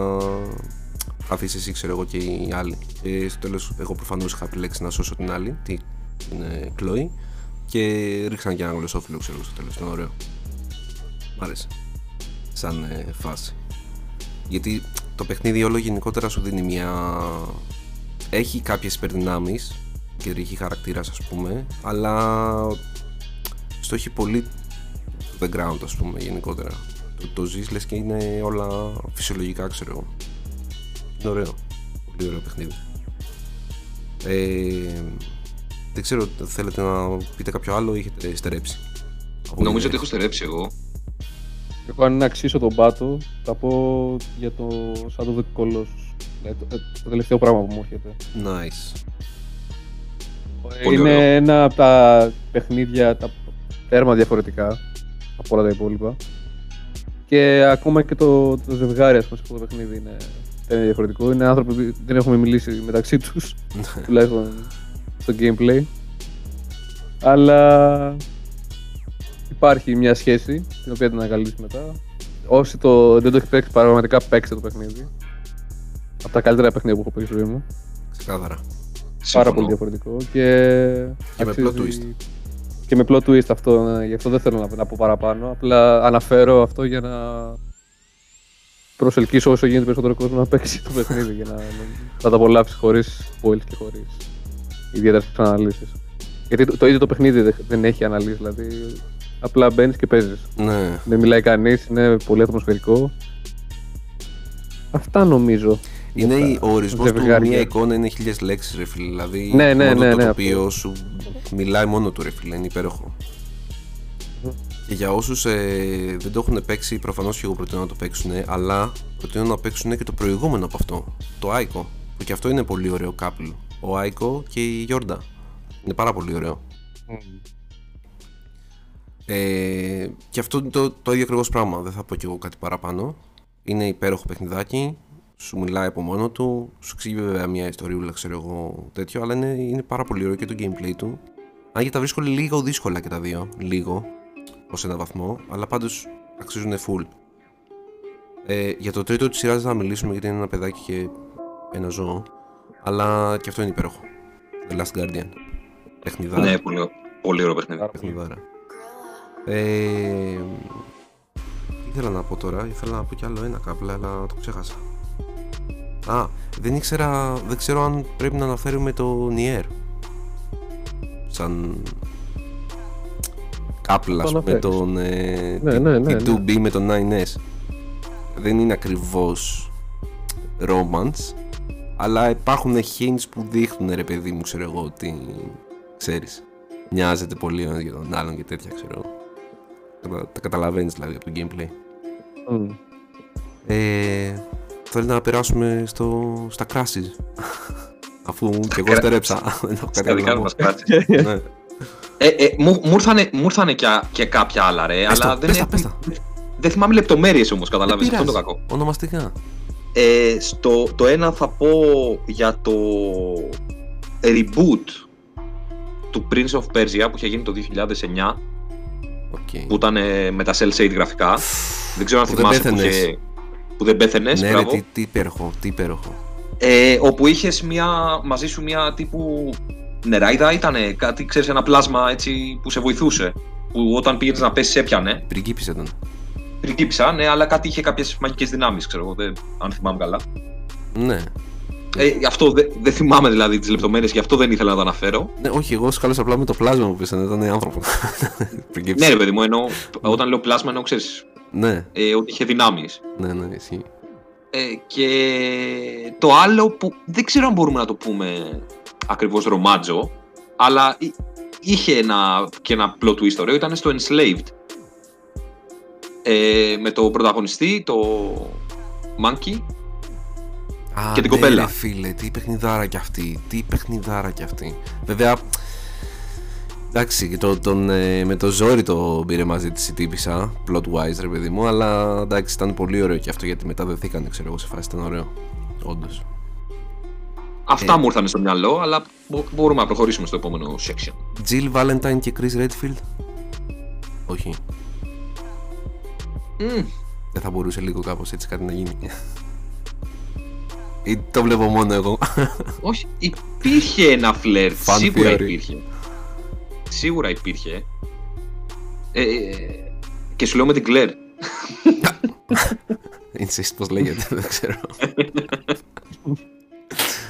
αφήσεις εσύ ξέρω εγώ και οι άλλοι. Και στο τέλος εγώ προφανώς είχα επιλέξει να σώσω την άλλη την ε, Chloe και ρίξαν και ένα γλωσσόφυλλο ξέρω εγώ στο τέλος. Ήταν ωραίο. Μ' άρεσε. Σαν ε, φάση. Γιατί το παιχνίδι όλο γενικότερα σου δίνει μια έχει κάποιες υπερδυνάμεις κεντρική χαρακτήρας ας πούμε αλλά στο έχει πολύ το background ας πούμε γενικότερα το, το ζεις λες και είναι όλα φυσιολογικά ξέρω εγώ είναι ωραίο πολύ ωραίο παιχνίδι ε, δεν ξέρω θέλετε να πείτε κάποιο άλλο ή έχετε στερέψει; Από Νομίζω την ότι έχω στερέψει εγώ. Εγώ αν είναι να αξίσω τον πάτο, θα πω για το Shadow of the Colossus. Ναι, το, το τελευταίο πράγμα που μου έρχεται. Nice Πολύ είναι ωραίο. ένα από τα παιχνίδια τα τέρμα διαφορετικά από όλα τα υπόλοιπα. Και ακόμα και το, το ζευγάρι, ας πούμε, σε αυτό το παιχνίδι είναι τέρμα διαφορετικό. Είναι άνθρωποι που δεν έχουμε μιλήσει μεταξύ τους, τουλάχιστον στο gameplay. Αλλά υπάρχει μια σχέση, την οποία την ανακαλύψει μετά. Όσοι το, δεν το έχει παίξει, πραγματικά παίξτε το παιχνίδι. Από τα καλύτερα παιχνίδια που έχω παίξει στη ζωή μου. ξεκάθαρα Πάρα Συμφωνώ. πολύ διαφορετικό και. Και με αξίζει- plot twist. Και με plot twist αυτό, ναι, γι' αυτό δεν θέλω να, να πω παραπάνω. Απλά αναφέρω αυτό για να προσελκύσω όσο γίνεται περισσότερο κόσμο να παίξει το παιχνίδι για να, να το απολαύσει χωρίς spoils και χωρίς ιδιαίτερες αναλύσει. Γιατί το, το ίδιο το παιχνίδι δεν, δεν έχει αναλύσεις, δηλαδή απλά μπαίνεις και παίζεις. ναι Δεν μιλάει κανείς, είναι πολύ ατμοσφαιρικό. Αυτά νομίζω. Είναι Για η- τα ο ορισμός του ζευγάρια. μία εικόνα είναι χίλιες λέξεις, ρε φίλε. Δηλαδή, Ναι, ναι, μόνο ναι, το ναι, τοπίο αυτό. σου μιλάει μόνο του, ρε φίλε. Είναι υπέροχο. Και για όσους ε, δεν το έχουν παίξει, προφανώς και εγώ προτείνω να το παίξουν, αλλά προτείνω να παίξουν και το προηγούμενο από αυτό, το Aiko. Που και αυτό είναι πολύ ωραίο couple. Ο Aiko και η Γιόρντα. Είναι πάρα πολύ ωραίο. Ε, και αυτό είναι το, το ίδιο ακριβώς πράγμα. Δεν θα πω κι εγώ κάτι παραπάνω. Είναι υπέροχο παιχνιδάκι. Σου μιλάει από μόνο του. Σου εξηγεί βέβαια μια ιστοριούλα, ξέρω εγώ τέτοιο. Αλλά είναι, είναι πάρα πολύ ωραίο και το gameplay του. Αν και τα βρίσκω λίγο δύσκολα και τα δύο. Λίγο. Ω ένα βαθμό. Αλλά πάντως αξίζουν full. Ε, για το τρίτο της σειράς δεν θα μιλήσουμε γιατί είναι ένα παιδάκι και ένα ζώο. Αλλά και αυτό είναι υπέροχο. The Last Guardian. Παιχνιδάρα. Ναι, πολύ, πολύ ωραίο παιχνίδι. Παιχνιδάρα. Ε, τι ήθελα να πω τώρα, ήθελα να πω κι άλλο ένα κάπλα, αλλά το ξέχασα. Α, δεν ήξερα, δεν ξέρω αν πρέπει να αναφέρουμε το Nier. Σαν κάπλα, ας Το πούμε, αναφέρεις. τον ε, Ναι, τη- ναι, ναι, τη ναι. 2B με τον 9S. Δεν είναι ακριβώς romance, Αλλά υπάρχουν hints που δείχνουν ρε παιδί μου, ξέρω εγώ, ότι ξέρεις, μοιάζεται πολύ ο ένας για τον άλλον και τέτοια, ξέρω εγώ. Κατα- Τα καταλαβαίνεις δηλαδή από το gameplay. Μμ. Ε, θέλετε να περάσουμε στο, στα crashes. *laughs* Αφού και εγώ cra- στερέψα. Δεν έχω κάτι Στα άλλο δικά να πω. μας κράτησε. Ναι. Ε, ε, μου, μου ήρθανε, μου ήρθανε και, και κάποια άλλα, ρε. Πες τα, αλλά δεν, πες τα, έχω- πες τα. δεν θυμάμαι λεπτομέρειες όμως, καταλάβεις. Δεν Αυτό είναι το πειράζει. κακό. Ονομαστικά. Ε, στο, το ένα θα πω για το reboot του Prince of Persia που είχε γίνει το 2009 Οκ. που ήταν ε, με τα cel shade γραφικά. Δεν ξέρω αν Που δεν θυμάσαι που, πέθαινες. είχε, που δεν πέθαινες, Ναι, ρε, μπράβο. τι, τι υπέροχο, τι υπέροχο. Ε, όπου είχες μαζί σου μια τύπου νεράιδα, ήταν κάτι, ξέρεις, ένα πλάσμα έτσι που σε βοηθούσε. Που όταν πήγαινε να πέσεις, έπιανε. Πριγκίπης ήταν. Πριγκίπισσα, ναι, αλλά κάτι είχε κάποιες μαγικές δυνάμεις, ξέρω εγώ, δεν- αν θυμάμαι καλά. Ναι. Ε, αυτό δεν δεν θυμάμαι δηλαδή τις λεπτομέρειες, γι' αυτό δεν ήθελα να το αναφέρω. ναι. Όχι, εγώ σκάλωσα απλά με το πλάσμα που πέσανε, ήταν άνθρωπο. Πριγκίπης. Ναι, ρε παιδί μου, εννοώ, όταν λέω πλάσμα εννοώ, ξέρεις, ναι, ε, ότι είχε δυνάμεις. ναι, ναι, ισχύει. Ε, και το άλλο που δεν ξέρω αν μπορούμε να το πούμε ακριβώς ρομάτζο, αλλά εί- είχε ένα, και ένα plot twist ωραίο, ήταν στο Enslaved. Ε, με το πρωταγωνιστή, το Monkey, Α, Και την ναι, κοπέλα. ρε, φίλε, τι παιχνιδάρα κι αυτή. Τι παιχνιδάρα κι αυτή. Βέβαια, εντάξει, και το, τον, ε, με το ζόρι το πήρε μαζί της η τύπησα, plot wise ρε παιδί μου, αλλά εντάξει, ήταν πολύ ωραίο και αυτό γιατί μετά δεθήκανε, ξέρω εγώ, σε φάση ήταν ωραίο. Όντως. Αυτά Ε. μου ήρθαν στο μυαλό, αλλά μπο- μπορούμε να προχωρήσουμε στο επόμενο section. Jill Valentine και Chris Redfield; Όχι. Μμ, Δεν θα μπορούσε λίγο κάπως έτσι κάτι να γίνει. Ή το βλέπω μόνο εγώ. όχι, υπήρχε ένα φλερτ, Fan σίγουρα theory. υπήρχε. Σίγουρα υπήρχε. Ε, ε, και σου λέω με την Κλέρ. *laughs* Insist πώς λέγεται, δεν ξέρω.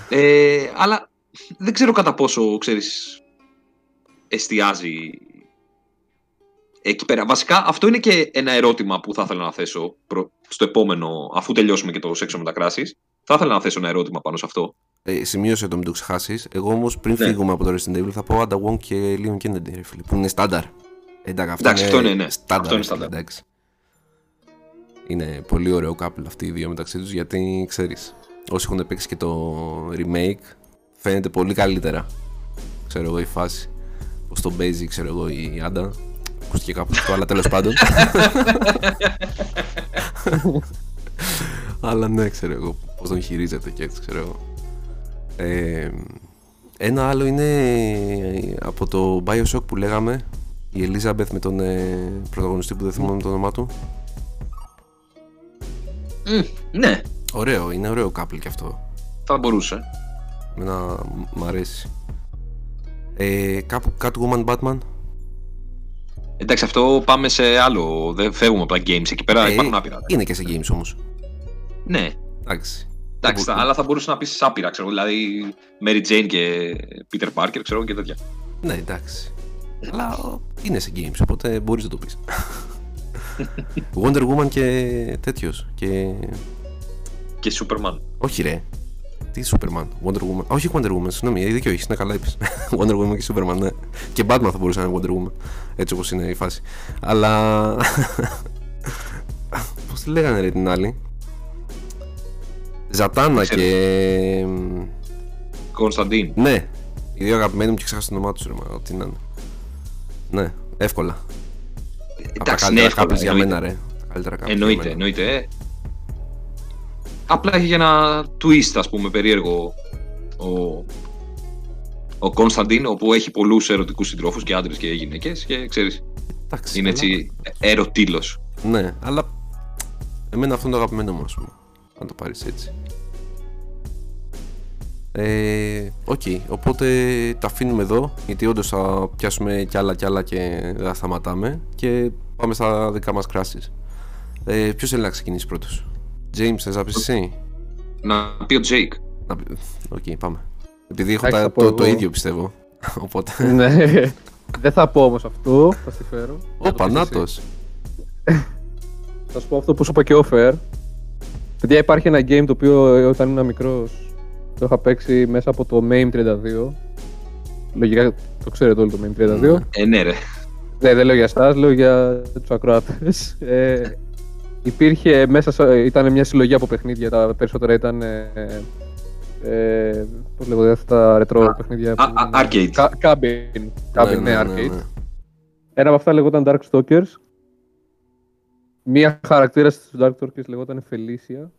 Ε, αλλά δεν ξέρω κατά πόσο, ξέρεις, εστιάζει εκεί πέρα. Βασικά, αυτό είναι και ένα ερώτημα που θα ήθελα να θέσω προ- στο επόμενο, αφού τελειώσουμε και το section με τα κράσεις. Θα ήθελα να θέσω ένα ερώτημα πάνω σε αυτό. Ε, σημείωσε το μην το ξεχάσεις. Εγώ όμως πριν Ναι. φύγουμε από το Resident Evil θα πω Ada Wong και Leon Kennedy, ρε φίλε, που είναι στάνταρ. Εντάξει, αυτό Εντάξει, αυτό είναι, ναι. Στάνταρ, Αυτό είναι ρε φίλε, στάνταρ. εντάξει. Είναι πολύ ωραίο couple αυτοί οι δύο μεταξύ τους γιατί ξέρεις, όσοι έχουν παίξει και το remake, φαίνεται πολύ καλύτερα. Ξέρω εγώ η φάση. Πώς τον παίζει, ξέρω εγώ η Άντα. Ακούστηκε κάπου αυτό, αλλά τέλος πάντων. *laughs* *laughs* αλλά ναι, ξέρω εγώ πώς τον χειρίζεται και έτσι, ξέρω εγώ. Ε, ένα άλλο είναι από το Bioshock που λέγαμε η Elizabeth με τον ε, πρωταγωνιστή που δεν θυμάμαι το όνομά του. Μμ, ναι, Ωραίο, είναι ωραίο couple και αυτό. θα μπορούσε. Εμένα μ' αρέσει. Ε, κάπου Catwoman Batman. Εντάξει, αυτό πάμε σε άλλο. Δεν φεύγουμε από τα games. Εκεί πέρα Ε, υπάρχουν άπειρα. Είναι και σε games όμως. Ναι, Εντάξει. Εντάξει, Δεν τα- αλλά θα μπορούσε να πεις άπειρα, ξέρω. Δηλαδή, Mary Jane και Peter Parker, ξέρω και τέτοια. Ναι, εντάξει. Αλλά ο, είναι σε games, οπότε μπορείς να το πεις. *laughs* Wonder Woman και τέτοιος. Και... Και Superman. Όχι ρε. Τι Superman, Wonder Woman. Όχι Wonder Woman, συγγνώμη, ε, δίκιο έχεις, ναι καλά είπες. *laughs* Wonder Woman και Superman, ναι. Και Batman θα μπορούσε να είναι Wonder Woman. Έτσι όπως είναι η φάση. Αλλά... *laughs* Πώς τη λέγανε ρε την άλλη; Ζατάνα ξέρω. και... Κωνσταντίν. Ναι, οι δύο αγαπημένοι μου και ξέχασα το όνομά τους ρε, μα, ό,τι να είναι. Ναι, εύκολα. Από τα Εντάξει, ναι, καλύτερα εύκολα, couples για εννοείται. μένα ρε. Τα καλύτερα couples για Εννοείται, μένα. εννοείται. ε. Απλά έχει και ένα twist, ας πούμε, περίεργο ο, ο Constantine, όπου έχει πολλούς ερωτικούς συντρόφους και άντρες και γυναίκες και ξέρεις, Εντάξει, είναι αλλά- έτσι ερωτύλος. Ναι, αλλά εμένα αυτό είναι το αγαπημένο μου, ας πούμε. Αν το πάρεις έτσι. Ε, Οκ, οπότε τα αφήνουμε εδώ, γιατί όντως θα πιάσουμε κι άλλα κι άλλα και δεν θα σταματάμε και πάμε στα δικά μας crushes. Ε, ποιος θέλει να ξεκινήσει πρώτος; James, θες να πεις εσύ; Να πει ο Τζέικ. Να πει- Οκ, πάμε. Επειδή έχω Εντάξει, τα- θα πω το, το εγώ. ίδιο πιστεύω. *laughs* Οπότε. ναι. Δεν θα πω όμως αυτό, θα στη φέρω. Ο Θα το πεις εσύ. Πανάτος. Θα σου πω αυτό που σου είπα και off air. Παιδιά, υπάρχει ένα game το οποίο ε, όταν ήμουν μικρός Το είχα παίξει μέσα από το MAME 32. Λογικά το ξέρετε όλοι το MAME 32. Ε, ναι, ρε. Ναι, δεν λέω για εσάς, λέω για τους ακροατές. Ε, υπήρχε μέσα, σε- ήταν μια συλλογή από παιχνίδια, τα περισσότερα ήταν... Ε, ε, πώς λέγονται αυτά τα retro Α, παιχνίδια. α, α, arcade. Κα- Cabin. Cabin, ναι, arcade. ναι. Ένα από αυτά λεγόταν Darkstalkers. Μία χαρακτήρα στους Darkstalkers λεγόταν Φελίσια.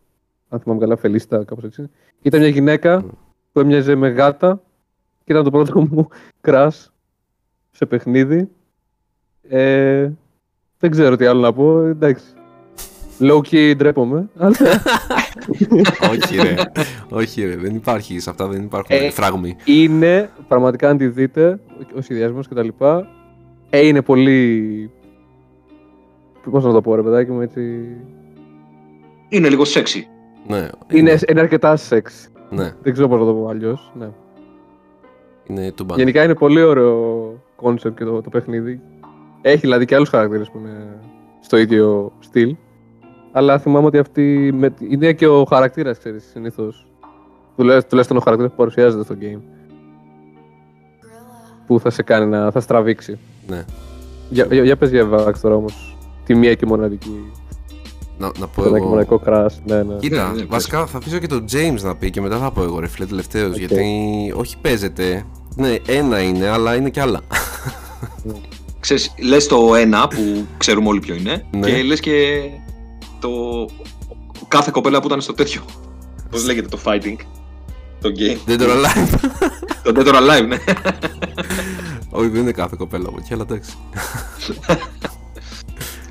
Αν θυμάμαι καλά, Φελίστα, κάπως έτσι. Ήταν μια γυναίκα που έμοιαζε με γάτα και ήταν το πρώτο μου crash σε παιχνίδι. Ε, δεν ξέρω τι άλλο να πω, εντάξει. Low key ντρέπομαι, αλλά όχι ρε, όχι ρε, δεν υπάρχει, σε αυτά δεν υπάρχουν Ε, φράγμοι. είναι πραγματικά αν τη δείτε, ο σχεδιασμός και τα λοιπά, ε, είναι πολύ. Πώ να το πω, ρε παιδάκι μου, έτσι. Είναι λίγο σεξι. Ναι, Είναι, είναι αρκετά σεξ. ναι, Δεν ξέρω πώς να το πω αλλιώς. Ναι. είναι του μπαν. Γενικά είναι πολύ ωραίο concept και το, το παιχνίδι. Έχει δηλαδή και άλλους χαρακτήρες που είναι στο ίδιο στυλ. Αλλά θυμάμαι ότι αυτή με, είναι και ο χαρακτήρας, ξέρεις, συνήθως. Τουλάχιστον ο χαρακτήρα που παρουσιάζεται στο game. Που θα σε κάνει να θα σε τραβήξει. Ναι. Για, για, για πες για Vax τώρα όμως. Τη μία και μοναδική. Να, να πω Το ένα και εγώ. μοναδικό crush. Ναι, ναι. Κοίτα, Ναι, ναι, πες. βασικά θα αφήσω και τον James να πει και μετά θα πω εγώ ρε φίλε τελευταίος Οκ. γιατί όχι παίζεται, ναι ένα είναι αλλά είναι και άλλα. Ξέρεις, λες το ένα που ξέρουμε όλοι ποιο είναι Ναι. και λες και το κάθε κοπέλα που ήταν στο τέτοιο. Πώς λέγεται το fighting, το game. Δεν το live. το Dead or Alive, ναι. όχι δεν είναι κάθε κοπέλα από εκεί αλλά εντάξει.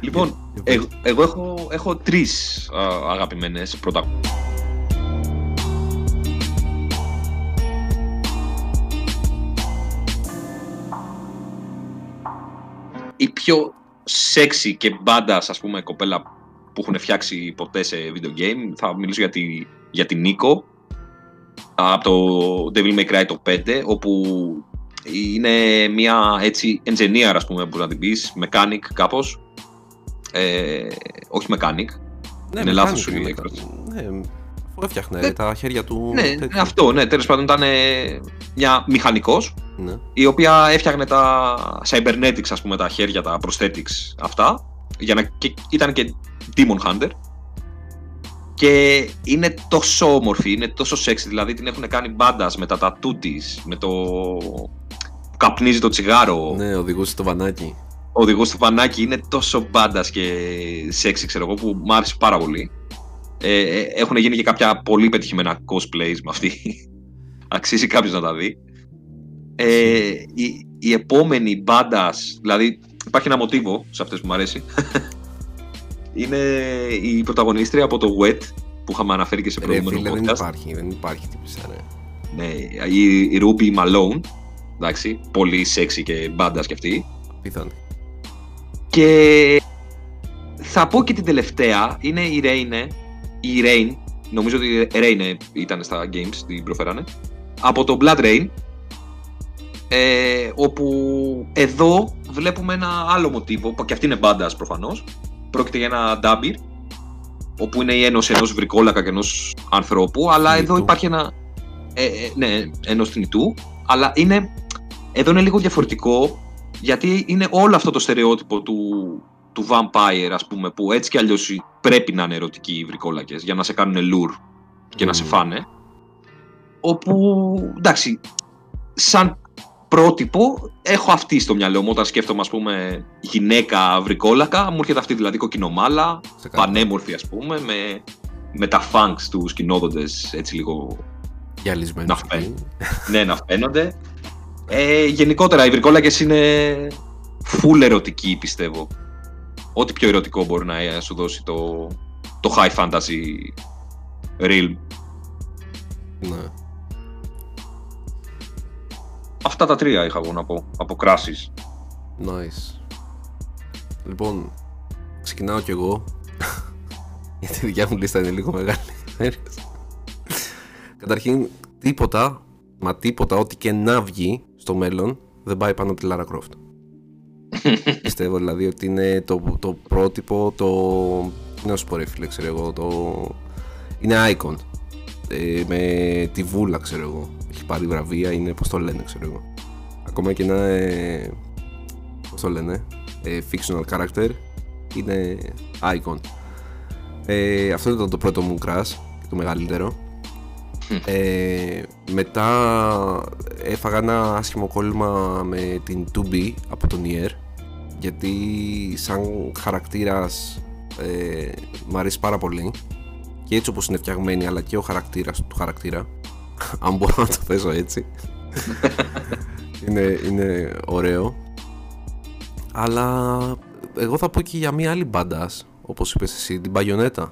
Λοιπόν, Για πες. εγώ, εγώ έχω, έχω τρεις α, αγαπημένες πρώτα. Η πιο sexy και μπάντα, ας πούμε, κοπέλα που έχουν φτιάξει ποτέ σε video game. Θα μιλήσω για, τη, για την Νίκο από το Devil May Cry το 5, όπου είναι μια έτσι engineer, ας πούμε, που να την πεις, mechanic κάπως. Ε, όχι mechanic. Ναι, Είναι mechanic λάθος σου η είναι, έκφραση. Ναι, αφού έφτιαχνε Ναι. τα χέρια του. Ναι, τέτοιο. αυτό, ναι, τέλος πάντων ήταν ε, μια μηχανικός Ναι. η οποία έφτιαχνε τα cybernetics, ας πούμε, τα χέρια, τα prosthetics αυτά. Για να, και, ήταν και Demon Hunter. Και είναι τόσο όμορφη, είναι τόσο sexy, δηλαδή την έχουν κάνει μπάντας με τα τατού της, με το που καπνίζει το τσιγάρο. Ναι, οδηγούσε το βανάκι. Ο οδηγός του πανάκι είναι τόσο μπάντας και sexy, ξέρω εγώ, που μου άρεσε πάρα πολύ. Ε, ε, έχουν γίνει και κάποια πολύ πετυχημένα cosplays με αυτή. *laughs* Αξίζει κάποιος να τα δει. Ε, η, η επόμενη μπάντας, δηλαδή υπάρχει ένα μοτίβο σε αυτές που μου αρέσει. *laughs* είναι η πρωταγωνίστρια από το Wet που είχαμε αναφέρει και σε Ρε προηγούμενο φίλε, δεν podcast. υπάρχει, δεν υπάρχει τύπησα, ρε. Ναι, η, η Ruby Malone. Εντάξει, πολύ sexy και μπάντας και αυτή. Πιθανή. Και θα πω και την τελευταία, είναι η Rain, η Rain, νομίζω ότι η Rain ήταν στα games, την προφέρανε, από το Blood Rain, ε, όπου εδώ βλέπουμε ένα άλλο μοτίβο, που και αυτή είναι μπάντας προφανώς, πρόκειται για ένα ντάμπιρ, όπου είναι η ένωση ενός βρικόλακα και ενός ανθρώπου, αλλά εδώ Θνητού. υπάρχει ένα, ε, ε, ναι, ενός θνητού, αλλά είναι, εδώ είναι λίγο διαφορετικό, γιατί είναι όλο αυτό το στερεότυπο του, του vampire, ας πούμε, που έτσι κι αλλιώς πρέπει να είναι ερωτικοί οι βρικόλακες για να σε κάνουν lure και να σε Μμμ. φάνε. Όπου, εντάξει, σαν πρότυπο έχω αυτή στο μυαλό μου όταν σκέφτομαι, ας πούμε, γυναίκα βρικόλακα, μου έρχεται αυτή δηλαδή κοκκινομάλα, Σε κάτι. πανέμορφη ας πούμε, με, με τα funks του σκηνόδοντες έτσι λίγο Γυαλισμένο. Να στο φαίνει. παιδί. ναι, να φαίνονται. Ε, γενικότερα, οι βρικόλακες είναι full ερωτικοί, πιστεύω. Ό,τι πιο ερωτικό μπορεί να ε, σου δώσει το, το high fantasy realm. Ναι. Αυτά τα τρία είχα εγώ να πω, από κράσεις. Nice. Λοιπόν, ξεκινάω κι εγώ. *laughs* Γιατί η δικιά μου λίστα είναι λίγο μεγάλη. *laughs* Καταρχήν, τίποτα, μα τίποτα, ό,τι και να βγει στο μέλλον, δεν πάει πάνω από τη Lara Croft. *laughs* Πιστεύω δηλαδή ότι είναι το, το πρότυπο, το. Τι να σου πω, ρε φίλε, ξέρω εγώ, το. Είναι icon. ε, με τη βούλα, ξέρω εγώ. Έχει πάρει βραβεία, είναι πώς το λένε, ξέρω εγώ. Ακόμα και ένα, ε, πώς το λένε, ε, fictional character, είναι icon. Ε, αυτό ήταν το πρώτο μου crash, το μεγαλύτερο. Ε, μετά έφαγα ένα άσχημο κόλλημα με την 2B από τον Nier γιατί σαν χαρακτήρας ε, μου αρέσει πάρα πολύ. Και έτσι όπως είναι φτιαγμένη αλλά και ο χαρακτήρας του χαρακτήρα αν μπορώ να το θέσω έτσι. *laughs* Είναι, είναι ωραίο. Αλλά εγώ θα πω και για μια άλλη μπάντας όπως είπες εσύ την Bayonetta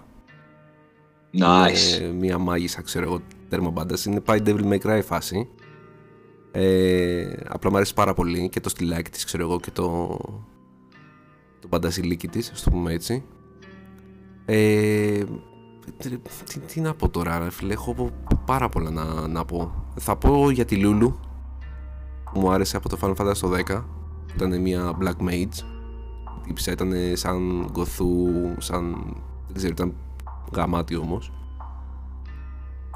Nice. ε, μια μάγισσα ξέρω εγώ τέρμα μπάντας. Είναι πάει Devil May Cry φάση. Ε, απλά μου αρέσει πάρα πολύ και το στυλάκι της ξέρω εγώ και το το μπαντασιλίκι της ας το πούμε έτσι. Ε, τι, τι, τι να πω τώρα ρε φίλε έχω πάρα πολλά να, να πω. Θα πω για τη Λούλου που μου άρεσε από το Final Fantasy το 10 που ήταν μια Black Mage. Η τύψα ήταν σαν γκοθού σαν δεν ξέρω ήταν γαμάτι όμως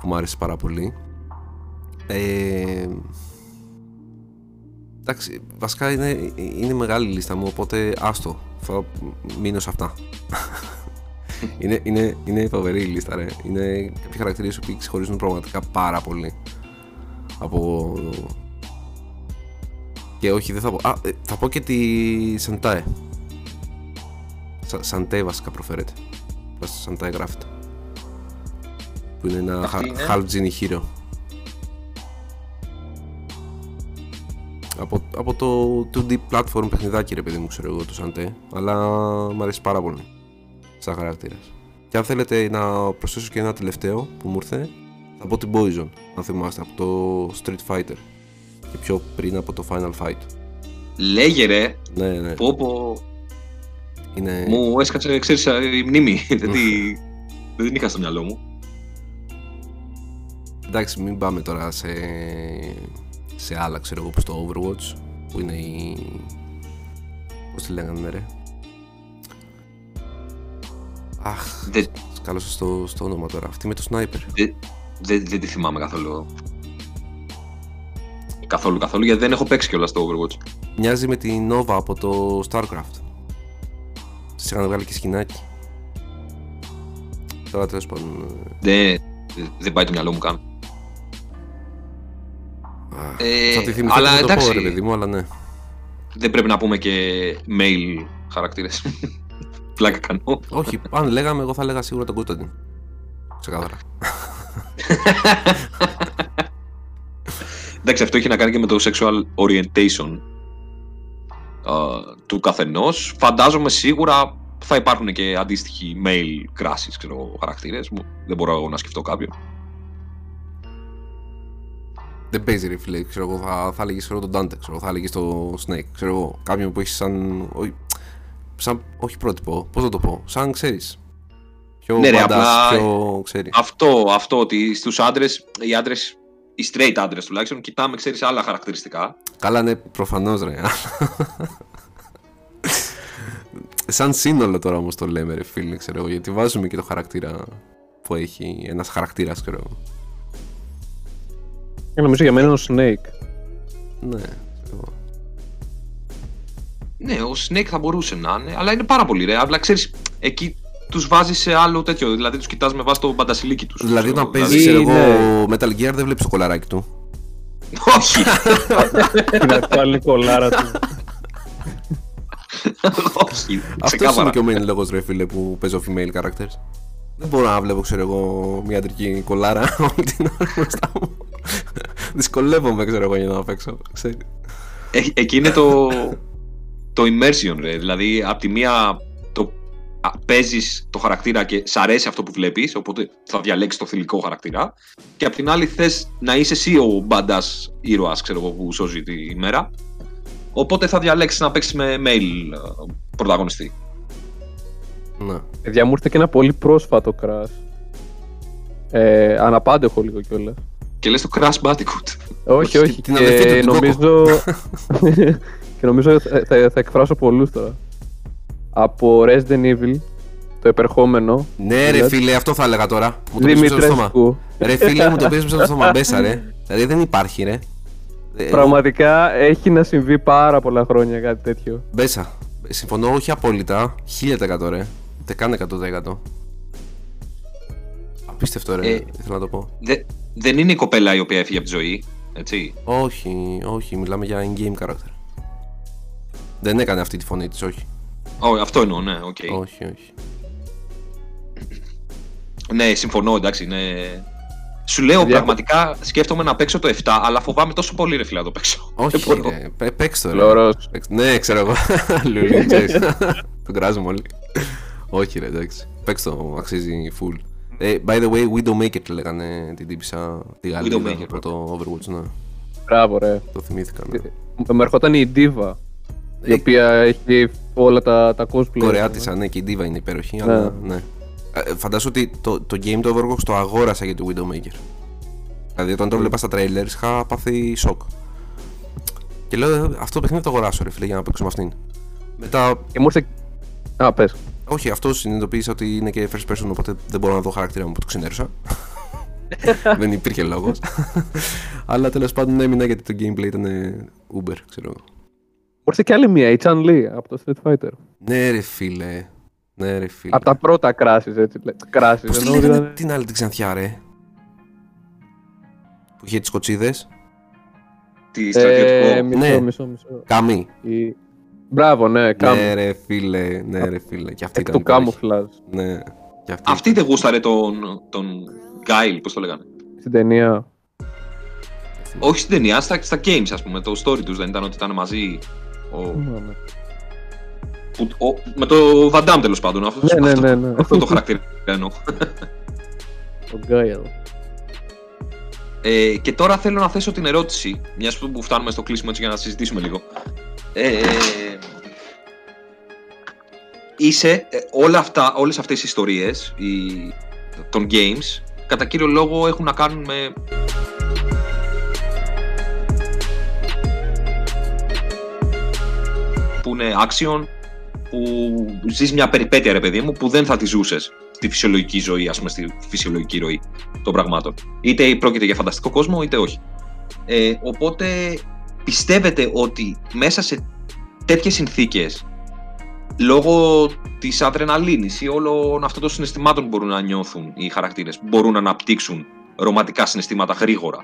που μου άρεσε πάρα πολύ. Ε, εντάξει βασικά είναι, είναι μεγάλη η λίστα μου οπότε άστο θα μείνω σε αυτά. *laughs* Είναι, είναι, είναι φοβερή η λίστα ρε. Είναι κάποιοι χαρακτήρες που ξεχωρίζουν πραγματικά πάρα πολύ από και όχι δεν θα πω α, ε, θα πω και τη Σαντάε Σαντέ βασικά προφέρεται Σαντάε γράφεται που είναι ένα Αυτή είναι; half genie hero. Από, από το 2D platform παιχνιδάκι ρε παιδί μου ξέρω εγώ το Σαντέ αλλά μου αρέσει πάρα πολύ σαν χαρακτήρας. Και αν θέλετε να προσθέσω και ένα τελευταίο που μου ήρθε θα πω την Poison αν θυμάστε από το Street Fighter. Και πιο πριν από το Final Fight. Λέγε ρε, ναι ναι. Πω πω, είναι μου έσκατσε, ξέρεις, η μνήμη, *laughs* δεν, τη- δεν την είχα στο μυαλό μου. εντάξει μην πάμε τώρα σε, σε άλλα ξέρω εγώ όπως το Overwatch που είναι η πώς τη λέγανε ρε Αχ, Δεν, σκάλωσα στο, στο όνομα τώρα. Αυτή με το sniper. δεν, δεν, δεν τη θυμάμαι καθόλου. Καθόλου, καθόλου, γιατί δεν έχω παίξει κιόλας το Overwatch. Μοιάζει με την Nova από το StarCraft. Τη είχαν βγάλει και σκηνάκι. Τώρα τέλος πάντων. Δεν, δεν πάει το μυαλό μου καν. αχ, Ε, θα τη θυμηθώ αλλά και θα το πω, εντάξει. ρε παιδί μου, αλλά ναι. Δεν πρέπει να πούμε και mail χαρακτήρες. Πλάκα κάνω. Όχι, αν λέγαμε, εγώ θα λέγα σίγουρα τον Κούταντιν. Ξεκάθαρα. Εντάξει, αυτό έχει να κάνει και με το sexual orientation α, του καθενός. Φαντάζομαι σίγουρα θα υπάρχουν και αντίστοιχοι male crashes, ξέρω εγώ, χαρακτήρες. Μου- Δεν μπορώ εγώ να σκεφτώ κάποιον. Δεν παίζει ρε φίλε, ξέρω εγώ, θα, θα έλεγες ξέρω, τον Dante, ξέρω, εγώ, θα έλεγες το Snake, ξέρω εγώ, κάποιον που έχεις σαν, όχι, σαν, όχι πρότυπο, πώς να το πω, σαν ξέρεις, πιο Ναι, ρε, badass, απλά- πιο, ξέρει. Αυτό, αυτό ότι στους άντρες, οι άντρες, οι straight άντρες τουλάχιστον, κοιτάμε, ξέρεις, άλλα χαρακτηριστικά. Καλά, ναι, προφανώς ρε. σαν σύνολο τώρα όμως το λέμε ρε φίλε, ξέρω εγώ, γιατί βάζουμε και το χαρακτήρα που έχει ένας χαρακτήρας, ξέρω εγώ. Και νομίζω για μένα είναι ο Snake. Ναι, ξέρω εγώ. Ναι, ο Snake θα μπορούσε να είναι, αλλά είναι πάρα πολύ ρε. Απλά ξέρεις, εκεί τους βάζεις σε άλλο τέτοιο, δηλαδή τους κοιτάς με βάση το μπαντασιλίκι τους. Δηλαδή ξέρω, όταν παίζεις, ξέρω εγώ, ναι. Metal Gear δεν βλέπεις το κολαράκι του. Όχι, Είναι πάλι κολάρα του. όχι, Αυτός ξεκάθαρα. είναι και ο main λόγος ρε φίλε που παίζω female characters. Δεν μπορώ να βλέπω, ξέρω εγώ, μια αντρική κολάρα *laughs* όλη την ώρα μπροστά μου. Δυσκολεύομαι, ξέρω εγώ, για να παίξω. ξέρεις. Ε, εκεί είναι το, το immersion, ρε. Δηλαδή, από τη μία το παίζεις το χαρακτήρα και σ' αρέσει αυτό που βλέπεις, οπότε θα διαλέξεις το θηλυκό χαρακτήρα. Και απ' την άλλη, θες να είσαι εσύ ο μπαντά ήρωας, ξέρω εγώ, που σώζει τη ημέρα. Οπότε θα διαλέξεις να παίξεις με mail ε, πρωταγωνιστή. Ναι. Παιδιά μου ήρθε και ένα πολύ πρόσφατο crash. Ε, αναπάντεχο λίγο κιόλας. Και λες το Crash Bandicoot. Όχι, όχι. την αδερφή του, Και την νομίζω, *laughs* και νομίζω θα, θα, θα εκφράσω πολλούς τώρα. Από Resident Evil το επερχόμενο. Ναι, ρε Δηλαδή- φίλε, αυτό θα έλεγα τώρα. Μου το πες μέσα στο στόμα. Δημητρέσκου. Ρε φίλε, μου το πες μέσα στο στόμα, μπέσα ρε. Δηλαδή δεν υπάρχει, ρε. Ε, Πραγματικά έχει να συμβεί πάρα πολλά χρόνια κάτι τέτοιο. Μπέσα. Συμφωνώ, όχι απόλυτα. 1000% ρε. Ούτε καν 100%. Απίστευτο ρε, Ε, ήθελα να το πω. Δε, δεν είναι η κοπέλα η οποία έφυγε από τη ζωή. Έτσι; Όχι, όχι, μιλάμε για in-game character. Δεν έκανε αυτή τη φωνή της, όχι. Ω, αυτό εννοώ, ναι, οκ. Όχι, όχι. Ναι, συμφωνώ, εντάξει. Ναι. Σου λέω Παιδιά, πραγματικά σκέφτομαι να παίξω το 7, αλλά φοβάμαι τόσο πολύ ρε φίλε να το παίξω. *laughs* Όχι, Δεν μπορώ. ρε. Πε- Παίξτε το, ρε. Λορός. Παίξτε- Ναι, ξέρω εγώ. *laughs* Λουλί, *laughs* ξέρεις. Τον κράζουμε όλοι. Όχι, ρε, εντάξει. Παίξτε το, αξίζει full. Ε, by the way, Widowmaker λέγανε την τύπισσα τη Γαλλίδα Widowmaker, από το Overwatch, ναι. Μπράβο, ρε. Το θυμήθηκα, ναι. Με ερχόταν η Diva, η Ε, οποία έχει όλα τα, τα cosplay. Κορεάτισα, ναι, και η Diva είναι υπέροχη, αλλά ναι. Ε, Φαντάσου ότι το, το game του Overwatch το αγόρασα για τη Widowmaker. Δηλαδή όταν το βλέπα στα trailers είχα πάθει σοκ. Και λέω, «Ε, αυτό το παιχνίδι το αγοράσω ρε φίλε για να παίξω με αυτήν. Μετά, Και μου ήρθε. Α, πες. όχι αυτό συνειδητοποίησα ότι είναι και first person οπότε δεν μπορώ να δω χαρακτήρα μου που το ξενέρωσα. *laughs* δεν υπήρχε λόγος. *laughs* Αλλά τέλος πάντων έμεινα γιατί το gameplay ήταν Uber, ξέρω εγώ. Μου ήρθε και άλλη μία, η Chan Li από το Street Fighter. Ναι ρε φίλε. Ναι ρε φίλε. Από τα πρώτα crashes, έτσι. Crashes. Πώς τη εννοώ ότι λέγανε ήταν- την άλλη την ξανθιά ρε; Που είχε τις κοτσίδες; Τι Ε, στρατιωτικό. μισό, Ναι. μισό, μισό. Κάμι. Η... Μπράβο, ναι, κάμου. Ναι ρε φίλε. Ναι ρε φίλε. Και αυτή Εκ ήταν του υπέροχη. camouflage. Ναι. Και αυτή. Αυτή δεν γούσταρε τον, τον Γκάιλ, πώς το λέγανε. Στην ταινία. Όχι στην ταινία, στα, στα games ας πούμε. Το story τους δεν ήταν ότι ήταν μαζί. Ο, Θυμάμαι. που- ο- με το Van Damme τέλος πάντων. Αυτό, Ναι, ναι, αυτό, ναι, ναι. αυτό το χαρακτήρα εννοώ. Ο Γκάιλ. Ε, και τώρα θέλω να θέσω την ερώτηση, μιας που φτάνουμε στο κλείσιμο έτσι για να συζητήσουμε λίγο. Ε, είσαι ε, όλα αυτά, όλες αυτές οι ιστορίες οι, των games κατά κύριο λόγο έχουν να κάνουν με που είναι action, που ζεις μια περιπέτεια ρε παιδί μου που δεν θα τη ζούσες στη φυσιολογική ζωή, ας πούμε στη φυσιολογική ροή των πραγμάτων. Είτε πρόκειται για φανταστικό κόσμο είτε όχι. Ε, οπότε πιστεύετε ότι μέσα σε τέτοιες συνθήκες λόγω της αδρεναλίνης ή όλων αυτών των συναισθημάτων που μπορούν να νιώθουν οι χαρακτήρες μπορούν να αναπτύξουν ρομαντικά συναισθήματα γρήγορα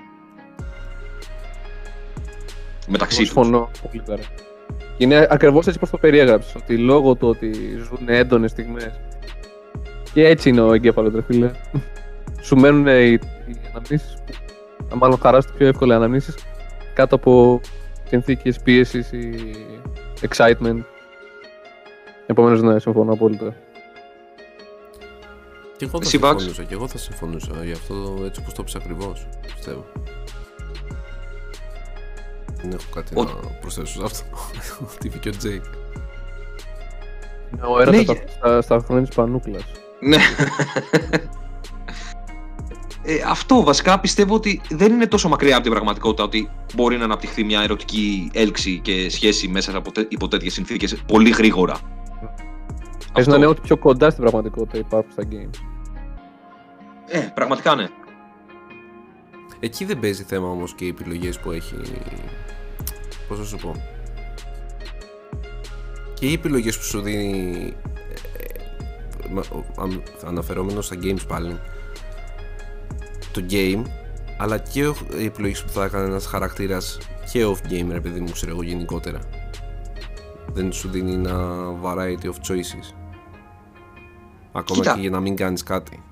μεταξύ τους; Συμφωνώ πολύ πέρα. Και είναι ακριβώς έτσι όπω το περιέγραψες. Ότι λόγω του ότι ζουν έντονες στιγμές. Και έτσι είναι ο εγκέφαλος, ρε φίλε. Σου μένουν οι, οι αναμνήσεις που. Μάλλον χαράζονται πιο εύκολα οι αναμνήσεις κάτω από συνθήκες πίεσης ή excitement. Επομένως, ναι, συμφωνώ απόλυτα. Και εγώ θα Εσύ, Vax? συμφωνούσα. Και εγώ θα συμφωνούσα. Γι' αυτό έτσι όπως το είπες ακριβώς. Πιστεύω. Δεν έχω κάτι Ο- να προσθέσω σε αυτό. Τι είπε και ο Τζέικ. Είναι ο έρωτας Ναι, στα, και- στα, στα χρόνια της πανούκλας. Ναι. Ε, αυτό βασικά πιστεύω ότι δεν είναι τόσο μακριά από την πραγματικότητα ότι μπορεί να αναπτυχθεί μια ερωτική έλξη και σχέση μέσα από τε, υπό τέτοιες συνθήκες πολύ γρήγορα. Πες να είναι ότι πιο κοντά στην πραγματικότητα υπάρχουν στα games. Ε, πραγματικά ναι. Εκεί δεν παίζει θέμα όμως και οι επιλογές που έχει... Πώς θα σου πω... Και οι επιλογές που σου δίνει... ε, μα- ο- αμ- Αναφερόμενος στα games πάλι Το game Αλλά και ο- οι επιλογές που θα έκανε ένας χαρακτήρας Και off game ρε παιδί μου ξέρω εγώ γενικότερα Δεν σου δίνει ένα variety of choices Ακόμα Κοίτα. και για να μην κάνεις κάτι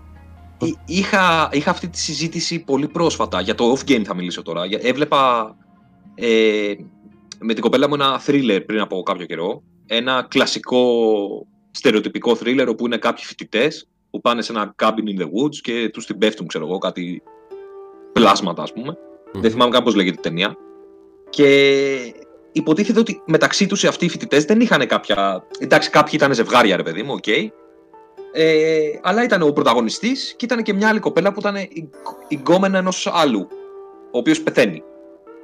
Εί- Είχα, είχα αυτή τη συζήτηση πολύ πρόσφατα. Για το off-game θα μιλήσω τώρα. Για- Έβλεπα ε, με την κοπέλα μου ένα thriller πριν από κάποιο καιρό. Ένα κλασικό στερεοτυπικό thriller όπου είναι κάποιοι φοιτητές που πάνε σε ένα cabin in the woods και τους την πέφτουν, ξέρω εγώ, κάτι πλάσματα, ας πούμε. Δεν θυμάμαι καν πώς λέγεται η ταινία. Και υποτίθεται ότι μεταξύ τους οι αυτοί οι φοιτητές δεν είχαν κάποια. Εντάξει, κάποιοι ήταν ζευγάρια, ρε παιδί μου, οκ. Ε, αλλά ήταν ο πρωταγωνιστής και ήταν και μια άλλη κοπέλα που ήταν η, η γκόμενα ενός άλλου, ο οποίος πεθαίνει.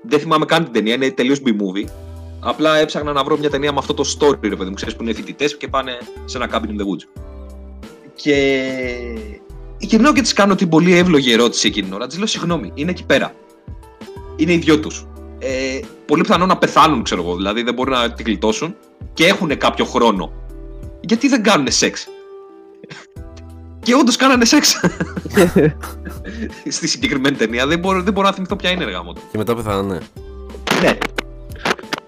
Δεν θυμάμαι καν την ταινία, είναι τελείως B-movie. Απλά έψαχνα να βρω μια ταινία με αυτό το story, ρε παιδί μου, ξέρεις που είναι φοιτητές και πάνε σε ένα cabin in the woods. Και γυρνάω και της κάνω την πολύ εύλογη ερώτηση εκείνη την ώρα. Της λέω συγγνώμη, είναι εκεί πέρα. Είναι οι δυο τους. Ε, πολύ πιθανό να πεθάνουν, ξέρω εγώ. Δηλαδή δεν μπορεί να την γλιτώσουν και έχουν κάποιο χρόνο. Γιατί δεν κάνουν σεξ; Και όντως κάνανε σεξ. *laughs* Στη συγκεκριμένη ταινία δεν μπορώ, δεν μπορώ να θυμηθώ ποια είναι ρε γαμώ. Και μετά πεθάνανε. Ναι,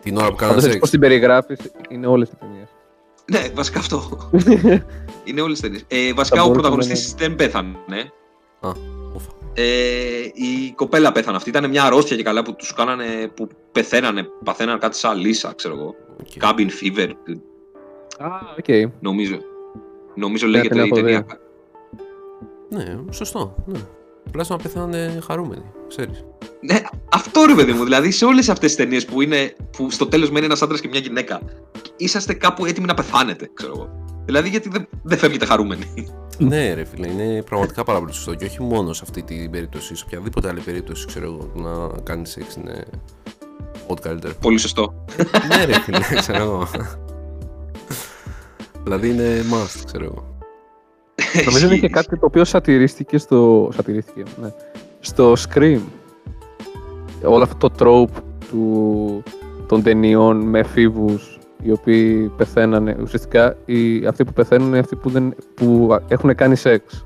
Την ώρα που κάνανε Φαντάζεσαι σεξ. πώς την περιγράφεις είναι όλες οι ταινίες. ναι, βασικά αυτό. *laughs* είναι όλες τις ταινίες. Ε, βασικά Θα ο ναι, μπορούσαμε πρωταγωνιστής δεν πέθανε. Α, ούφα. Ε, η κοπέλα πέθανε αυτή. Ήταν μια αρρώστια και καλά που τους κάνανε. που πεθαίνανε, παθαίνανε κάτι σαν λύσσα, ξέρω εγώ. Οκ. Cabin fever, Α, οκ. νομίζω. Νομίζω Ναι, λέγεται την η έχω ταινία. Ναι, σωστό. Ναι. Τουλάχιστον να πεθάνανε χαρούμενοι, ξέρεις. Ναι, αυτό ρε παιδί μου. Δηλαδή σε όλες αυτές τις ταινίες που, είναι, που στο τέλος μένει ένας άντρας και μια γυναίκα, είσαστε κάπου έτοιμοι να πεθάνετε, ξέρω εγώ. Δηλαδή γιατί δεν, δεν φεύγετε χαρούμενοι. ναι, ρε φίλε, είναι πραγματικά πάρα πολύ σωστό. Και όχι μόνο σε αυτή την περίπτωση, σε οποιαδήποτε άλλη περίπτωση, ξέρω εγώ, το να κάνει σεξ είναι ό,τι καλύτερο. Πολύ σωστό. ναι, ρε φίλε, ξέρω εγώ. δηλαδή είναι must, ξέρω εγώ. Νομίζω είναι και κάτι το οποίο σατυρίστηκε στο. Σατυρίστηκε, ναι. Στο Scream. Όλο αυτό το trope του, των ταινιών με εφήβους οι οποίοι πεθαίνανε. Ουσιαστικά οι, αυτοί που πεθαίνουν είναι αυτοί που, δεν, που έχουν κάνει σεξ.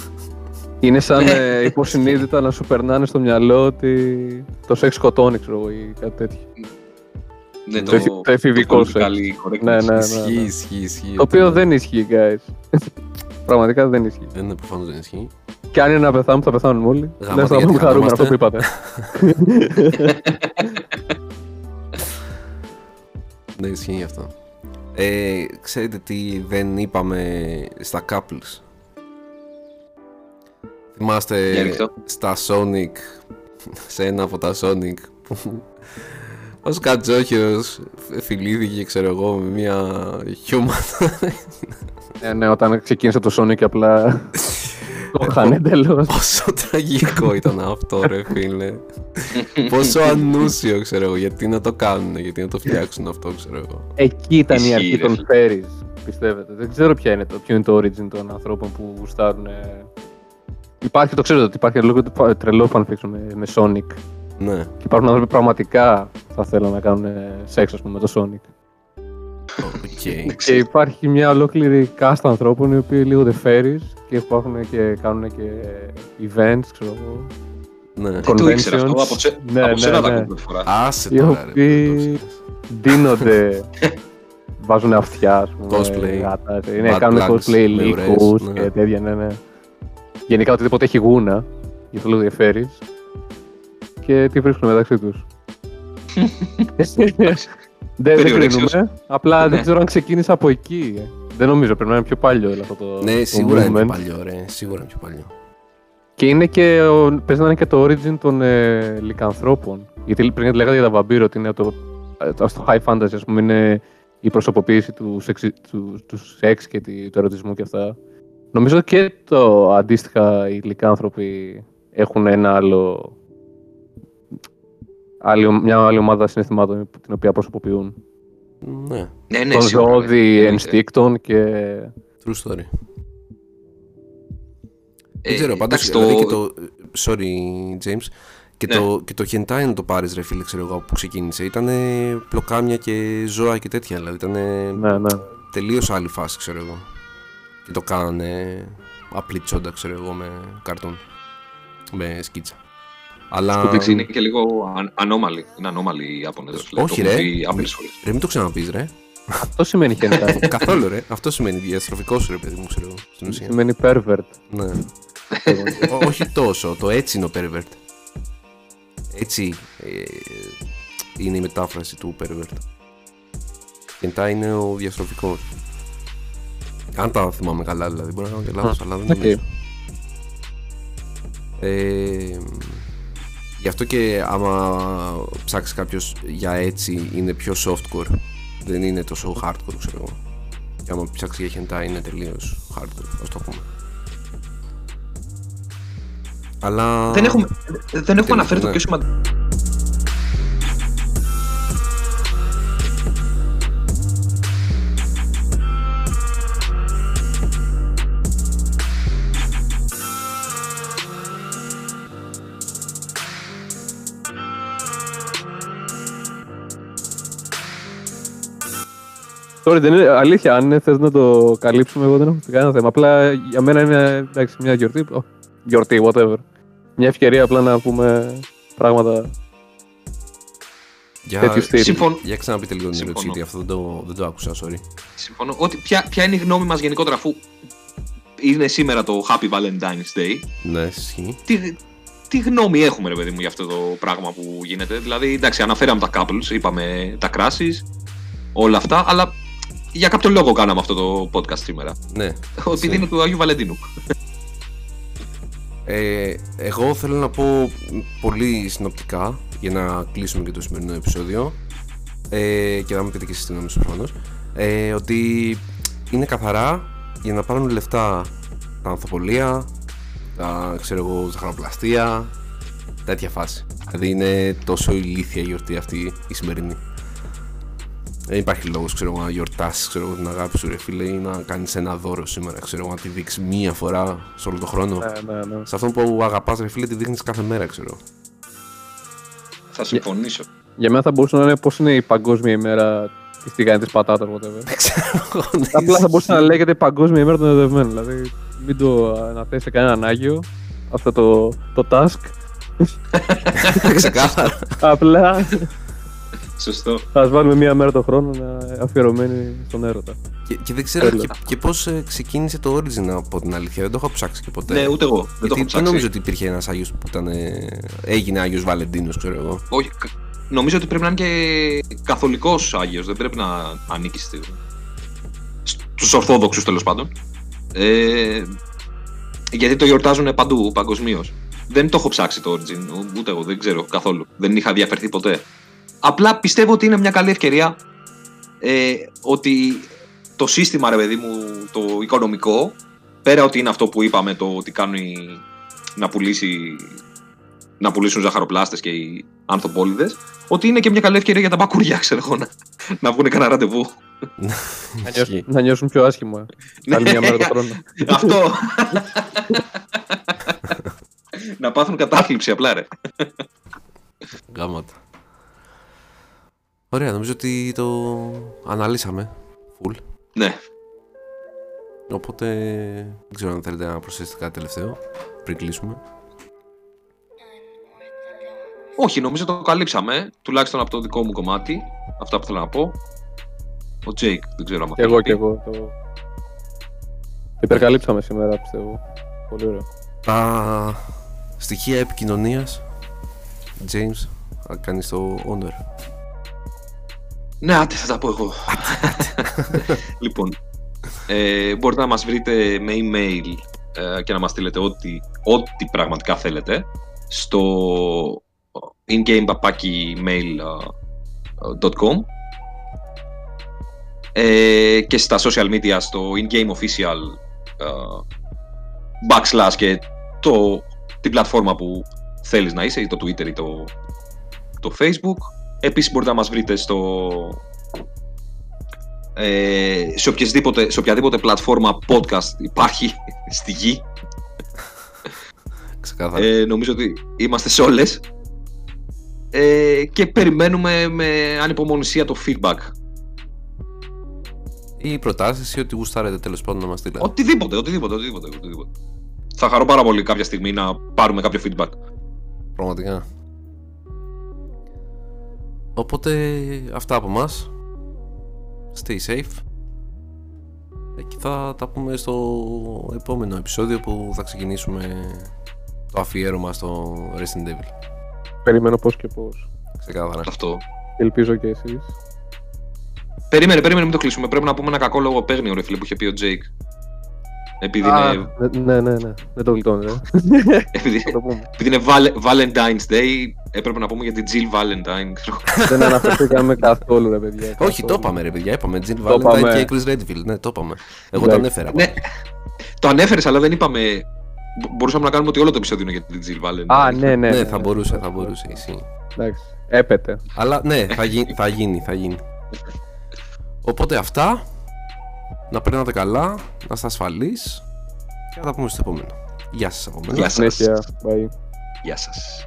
*laughs* είναι σαν ε, υποσυνείδητα να σου περνάνε στο μυαλό ότι το σεξ σκοτώνει, ξέρω εγώ, ή κάτι τέτοιο. Ναι, Το εφη- το εφηβικό το σεξ. political correctness. Ναι, ναι, ναι. ισχύει, ναι. ισχύει, ισχύει. Το οποίο δεν ισχύει, guys. Πραγματικά δεν ισχύει. Δεν είναι προφανώς δεν ισχύει. Και αν είναι να πεθάνουμε, θα πεθάνουμε όλοι. Γαμάτα, Δεν θα γιατί πούμε χαρούμενο αυτό που χανόμαστε. είπατε. *laughs* Ναι, ισχύει αυτό. Ε, ξέρετε τι δεν είπαμε στα couples; Θυμάστε Για ρίχτω. στα Sonic, σε ένα από τα Sonic που ο Σκατζόχυρος φιλήθηκε, ξέρω εγώ, με μια human. Ναι, ναι, όταν ξεκίνησε το Sonic και απλά το είχαν εντελώς. Πόσο τραγικό ήταν αυτό, ρε φίλε. Πόσο ανούσιο, ξέρω εγώ. Γιατί να το κάνουν, γιατί να το φτιάξουν αυτό, ξέρω εγώ. Εκεί ήταν η Ισχύει, αρχή ρε των φίλε. fairies, πιστεύετε. Δεν ξέρω ποια είναι το, ποιο είναι το origin των ανθρώπων που γουστάρουν. ε. Υπάρχει, το ξέρετε, ότι υπάρχει λόγω του τρελό fanfiction με, με Sonic. Ναι. Και υπάρχουν άνθρωποι που πραγματικά θα θέλουν να κάνουν ε, σεξ, ας πούμε, με το Sonic. Οκ. Και υπάρχει μια ολόκληρη κάστα ανθρώπων οι οποίοι λέγονται furries και υπάρχουν και κάνουν και events, ξέρω εγώ. Ναι. Δεν το ήξερα αυτό; Conventions. Από, σε, Ναι, από ναι, σένα τα ναι. ακούω πρώτη φορά. Άσε Οι τώρα, ρε. οποίοι- που το ξέρεις. Ντύνονται, *laughs* βάζουν αυτιά, ας πούμε. Cosplay. γάτα, ναι, Butt κάνουν plugs cosplay με λύκους ωραίες, και ναι. τέτοια, ναι, ναι. Γενικά οτιδήποτε έχει γούνα, για το λόγο διαφέρεις, και τι βρίσκουν μεταξύ τους. *laughs* *laughs* δεν, δεν Περιορέξιος. κρίνουμε, απλά Ναι. δεν ξέρω αν ξεκίνησε από εκεί. Δεν νομίζω, πρέπει να είναι πιο παλιό όλο αυτό το Ναι, το σίγουρα είναι πιο movement. παλιό, ρε. Σίγουρα είναι πιο παλιό. Και είναι και, ο, παίζει να είναι και το origin των ε, λικανθρώπων. Γιατί πριν λέγατε για τα βαμπύρο ότι είναι το, το, στο high fantasy, ας πούμε, είναι η προσωποποίηση του, σεξι, του, του σεξ και τη- του ερωτισμού και αυτά. Νομίζω και το αντίστοιχα οι λικάνθρωποι έχουν ένα άλλο, άλλη, μια άλλη ομάδα συναισθημάτων την οποία προσωποποιούν. Ναι. Ναι, ναι, Των σίγουρα, ζώδη ναι. ενστίκτων και... True story. Ε, Δεν ξέρω, πάντως, εντάξει, δηλαδή το- και το... Sorry, James. Και, Ναι. το, και το hentai να το πάρεις ρε φίλε, ξέρω εγώ, που ξεκίνησε. Ήταν πλοκάμια και ζώα και τέτοια. Δηλαδή ήταν Ναι, ναι. τελείως άλλη φάση, ξέρω εγώ. Και το κάνανε απλή τσόντα, ξέρω εγώ, με καρτούν. Με σκίτσα. Αλλά... Εντάξει, είναι και λίγο αν, ανώμαλοι. Είναι ανώμαλοι οι Ιάπωνες. δηλαδή, Όχι, το έχουν ρε. πει άπειρες φορές. Ρε, μην το ξαναπείς, ρε. Αυτό σημαίνει hentai. *laughs* Καθόλου, ρε. Αυτό σημαίνει διαστροφικός, ρε, παιδί μου, ξέρω εγώ, στην ουσία. σημαίνει pervert. Ναι. Ό- όχι τόσο. Το έτσι είναι ο pervert. Έτσι ε, είναι η μετάφραση του pervert. Hentai είναι ο διαστροφικός. Αν τα θυμάμαι καλά, δηλαδή. Μπορεί να κάνω και λάθος, αλλά δεν οκ. νομίζω. Ε, γι' αυτό και άμα ψάξεις κάποιος για ecchi είναι πιο softcore. Δεν είναι τόσο hardcore, ξέρω εγώ. Και άμα ψάξεις για hentai είναι τελείως hardcore, ας το πούμε. Αλλά... Δεν έχουμε, δεν έχουμε αναφέρει το ναι. πιο σημαντικό. Sorry, δεν είναι αλήθεια. Αν θες να το καλύψουμε, εγώ δεν έχω κανένα θέμα. Απλά για μένα είναι εντάξει, μια γιορτή. Oh, γιορτή, whatever. Μια ευκαιρία απλά να πούμε πράγματα Για, τέτοιου στυλ. Συμφων... για ξαναπείτε λίγο την Συμφωνώ. ερώτηση, γιατί αυτό δεν το, δεν το άκουσα, sorry. Συμφωνώ. Ότι ποια, ποια είναι η γνώμη μας γενικότερα, αφού είναι σήμερα το Happy Valentine's Day. Ναι, ισχύει. Τι, τι γνώμη έχουμε, ρε παιδί μου, για αυτό το πράγμα που γίνεται; Δηλαδή, εντάξει, αναφέραμε τα couples, είπαμε τα crashes, όλα αυτά, αλλά για κάποιο λόγο κάναμε αυτό το podcast σήμερα. Ναι. Επειδή είναι του Αγίου Βαλεντίνου. Ε, εγώ θέλω να πω πολύ συνοπτικά για να κλείσουμε και το σημερινό επεισόδιο ε, και να μην πείτε και εσείς την γνώμη σας προφανώς ε, ότι είναι καθαρά για να πάρουν λεφτά τα ανθοπολία, τα ξέρω εγώ, ζαχαροπλαστεία, τέτοια φάση. Δηλαδή είναι τόσο ηλίθια η γιορτή αυτή η σημερινή. Δεν υπάρχει λόγος να γιορτάσεις την αγάπη σου, ρε φίλε, ή να κάνεις ένα δώρο σήμερα, ξέρω εγώ, να τη δείξεις μία φορά σε όλο τον χρόνο. Ναι, ναι, ναι. Σε αυτόν που αγαπάς ρε φίλε τη δείχνεις κάθε μέρα ξέρω Θα συμφωνήσω. Για μένα θα μπορούσε να είναι πώς είναι η παγκόσμια ημέρα της τηγάνη τη πατάτας, whatever. Δεν *laughs* ξέρω εγώ Απλά θα μπορούσε να λέγεται Παγκόσμια ημέρα των Εδευμένων. Δηλαδή, μην το αναθέσει σε κανέναν Άγιο αυτό το, το task. *laughs* Ξεκάθαρα Απλά Σωστό. θα ας βάλουμε μία μέρα το χρόνο να αφιερωμένη στον έρωτα. και, και δεν ξέρω Τέλος. και, και πώς ε, ξεκίνησε το Origin από την αλήθεια Δεν το έχω ψάξει και ποτέ Ναι, ούτε εγώ. Δεν το Γιατί έχω δεν ψάξει. νομίζω ότι υπήρχε ένας Άγιος που ήταν, ε, έγινε Άγιος Βαλεντίνος ξέρω εγώ Όχι, κα- νομίζω ότι πρέπει να είναι και καθολικός Άγιος. Δεν πρέπει να ανήκει στη... στους Ορθόδοξους τέλος πάντων. Ε, γιατί το γιορτάζουν παντού παγκοσμίως. Δεν το έχω ψάξει το Origin, ου- ούτε εγώ, δεν ξέρω καθόλου. Δεν είχα διαφερθεί ποτέ. Απλά πιστεύω ότι είναι μια καλή ευκαιρία ε, ότι το σύστημα, ρε παιδί μου, το οικονομικό, πέρα ότι είναι αυτό που είπαμε, το ότι κάνει να πουλήσει να πουλήσουν ζαχαροπλάστες και οι ανθοπόλυδες, ότι είναι και μια καλή ευκαιρία για τα μπακουριά, ξέρω εγώ, να, να βγουν κανένα ραντεβού. Να Ισχύει. νιώσουν, να νιώσουν πιο άσχημα. Ναι. Άλλη μία μέρα το χρόνο. *laughs* Αυτό. να πάθουν κατάθλιψη απλά, ρε. Γάματα Ωραία νομίζω ότι το αναλύσαμε Full Ναι. Οπότε δεν ξέρω αν θέλετε να προσθέσετε κάτι τελευταίο πριν κλείσουμε Όχι, νομίζω το καλύψαμε, τουλάχιστον από το δικό μου κομμάτι. Αυτά που θέλω να πω. Ο Τζέικ, δεν ξέρω αν Και εγώ και εγώ. Το... Υπερκαλύψαμε σήμερα, πιστεύω. Πολύ ωραίο. Τα στοιχεία επικοινωνίας James θα κάνεις το honor Ναι, άντε, θα τα πω εγώ. λοιπόν, ε, μπορείτε να μας βρείτε με email ε, και να μας στείλετε ό,τι, ό,τι πραγματικά θέλετε στο ingamepapaki.mail.com ε, και στα social media στο in-game official ε, backslash και το, την πλατφόρμα που θέλεις να είσαι ή το Twitter ή το, το Facebook Επίσης μπορείτε να μας βρείτε στο, ε, σε, οποιασδήποτε, σε οποιαδήποτε πλατφόρμα podcast υπάρχει *laughs* στη γη. Ξεκάθαρα Ε, νομίζω ότι είμαστε σε όλες. Ε, και περιμένουμε με ανυπομονησία το feedback. Ή προτάσεις ή ό,τι γουστάρετε τέλος πάντων να μας στείλετε Οτιδήποτε, οτιδήποτε, οτιδήποτε, οτιδήποτε. Θα χαρώ πάρα πολύ κάποια στιγμή να πάρουμε κάποιο feedback. Πραγματικά. Οπότε αυτά από μας. Stay safe. Ε, Και θα τα πούμε στο επόμενο επεισόδιο που θα ξεκινήσουμε το αφιέρωμα στο Resident Evil. Περιμένω πώς και πώς. Ξεκάθαρα. Αυτό. Ελπίζω και εσείς. Περίμενε, περίμενε, μην το κλείσουμε. Πρέπει να πούμε ένα κακό λογοπαίγνιο, ρε φίλε, που είχε πει ο Τζέικ. Επειδή Α, είναι, Ναι, ναι, ναι. Δεν το γλιτώνετε. *laughs* επειδή, Θα το πούμε. επειδή είναι Val- Valentine's Day, έπρεπε να πούμε για την Jill Valentine. ξέρω. Δεν αναφερθήκαμε καθόλου, ρε παιδιά. Όχι, καθόλου. το είπαμε ρε παιδιά. Είπαμε Jill Το Valentine είπαμε. και Chris Redfield. Ναι, το είπαμε. Εγώ το Εντάξει. ανέφερα. ναι, το ανέφερες, αλλά δεν είπαμε. μπο- Μπορούσαμε να κάνουμε ότι όλο το επεισόδιο είναι για την Jill Valentine. Α, ναι, ναι. Ναι, θα μπορούσε, θα μπορούσε. Ισχύει. Εντάξει. Έπεται. Αλλά ναι, θα, γι- θα γίνει, θα γίνει. Οπότε αυτά. Να περνάτε καλά, να είστε ασφαλείς και θα τα πούμε στο επόμενο. Γεια σας από μένα. Γεια σας. Συνέχεια. Bye. Γεια σας.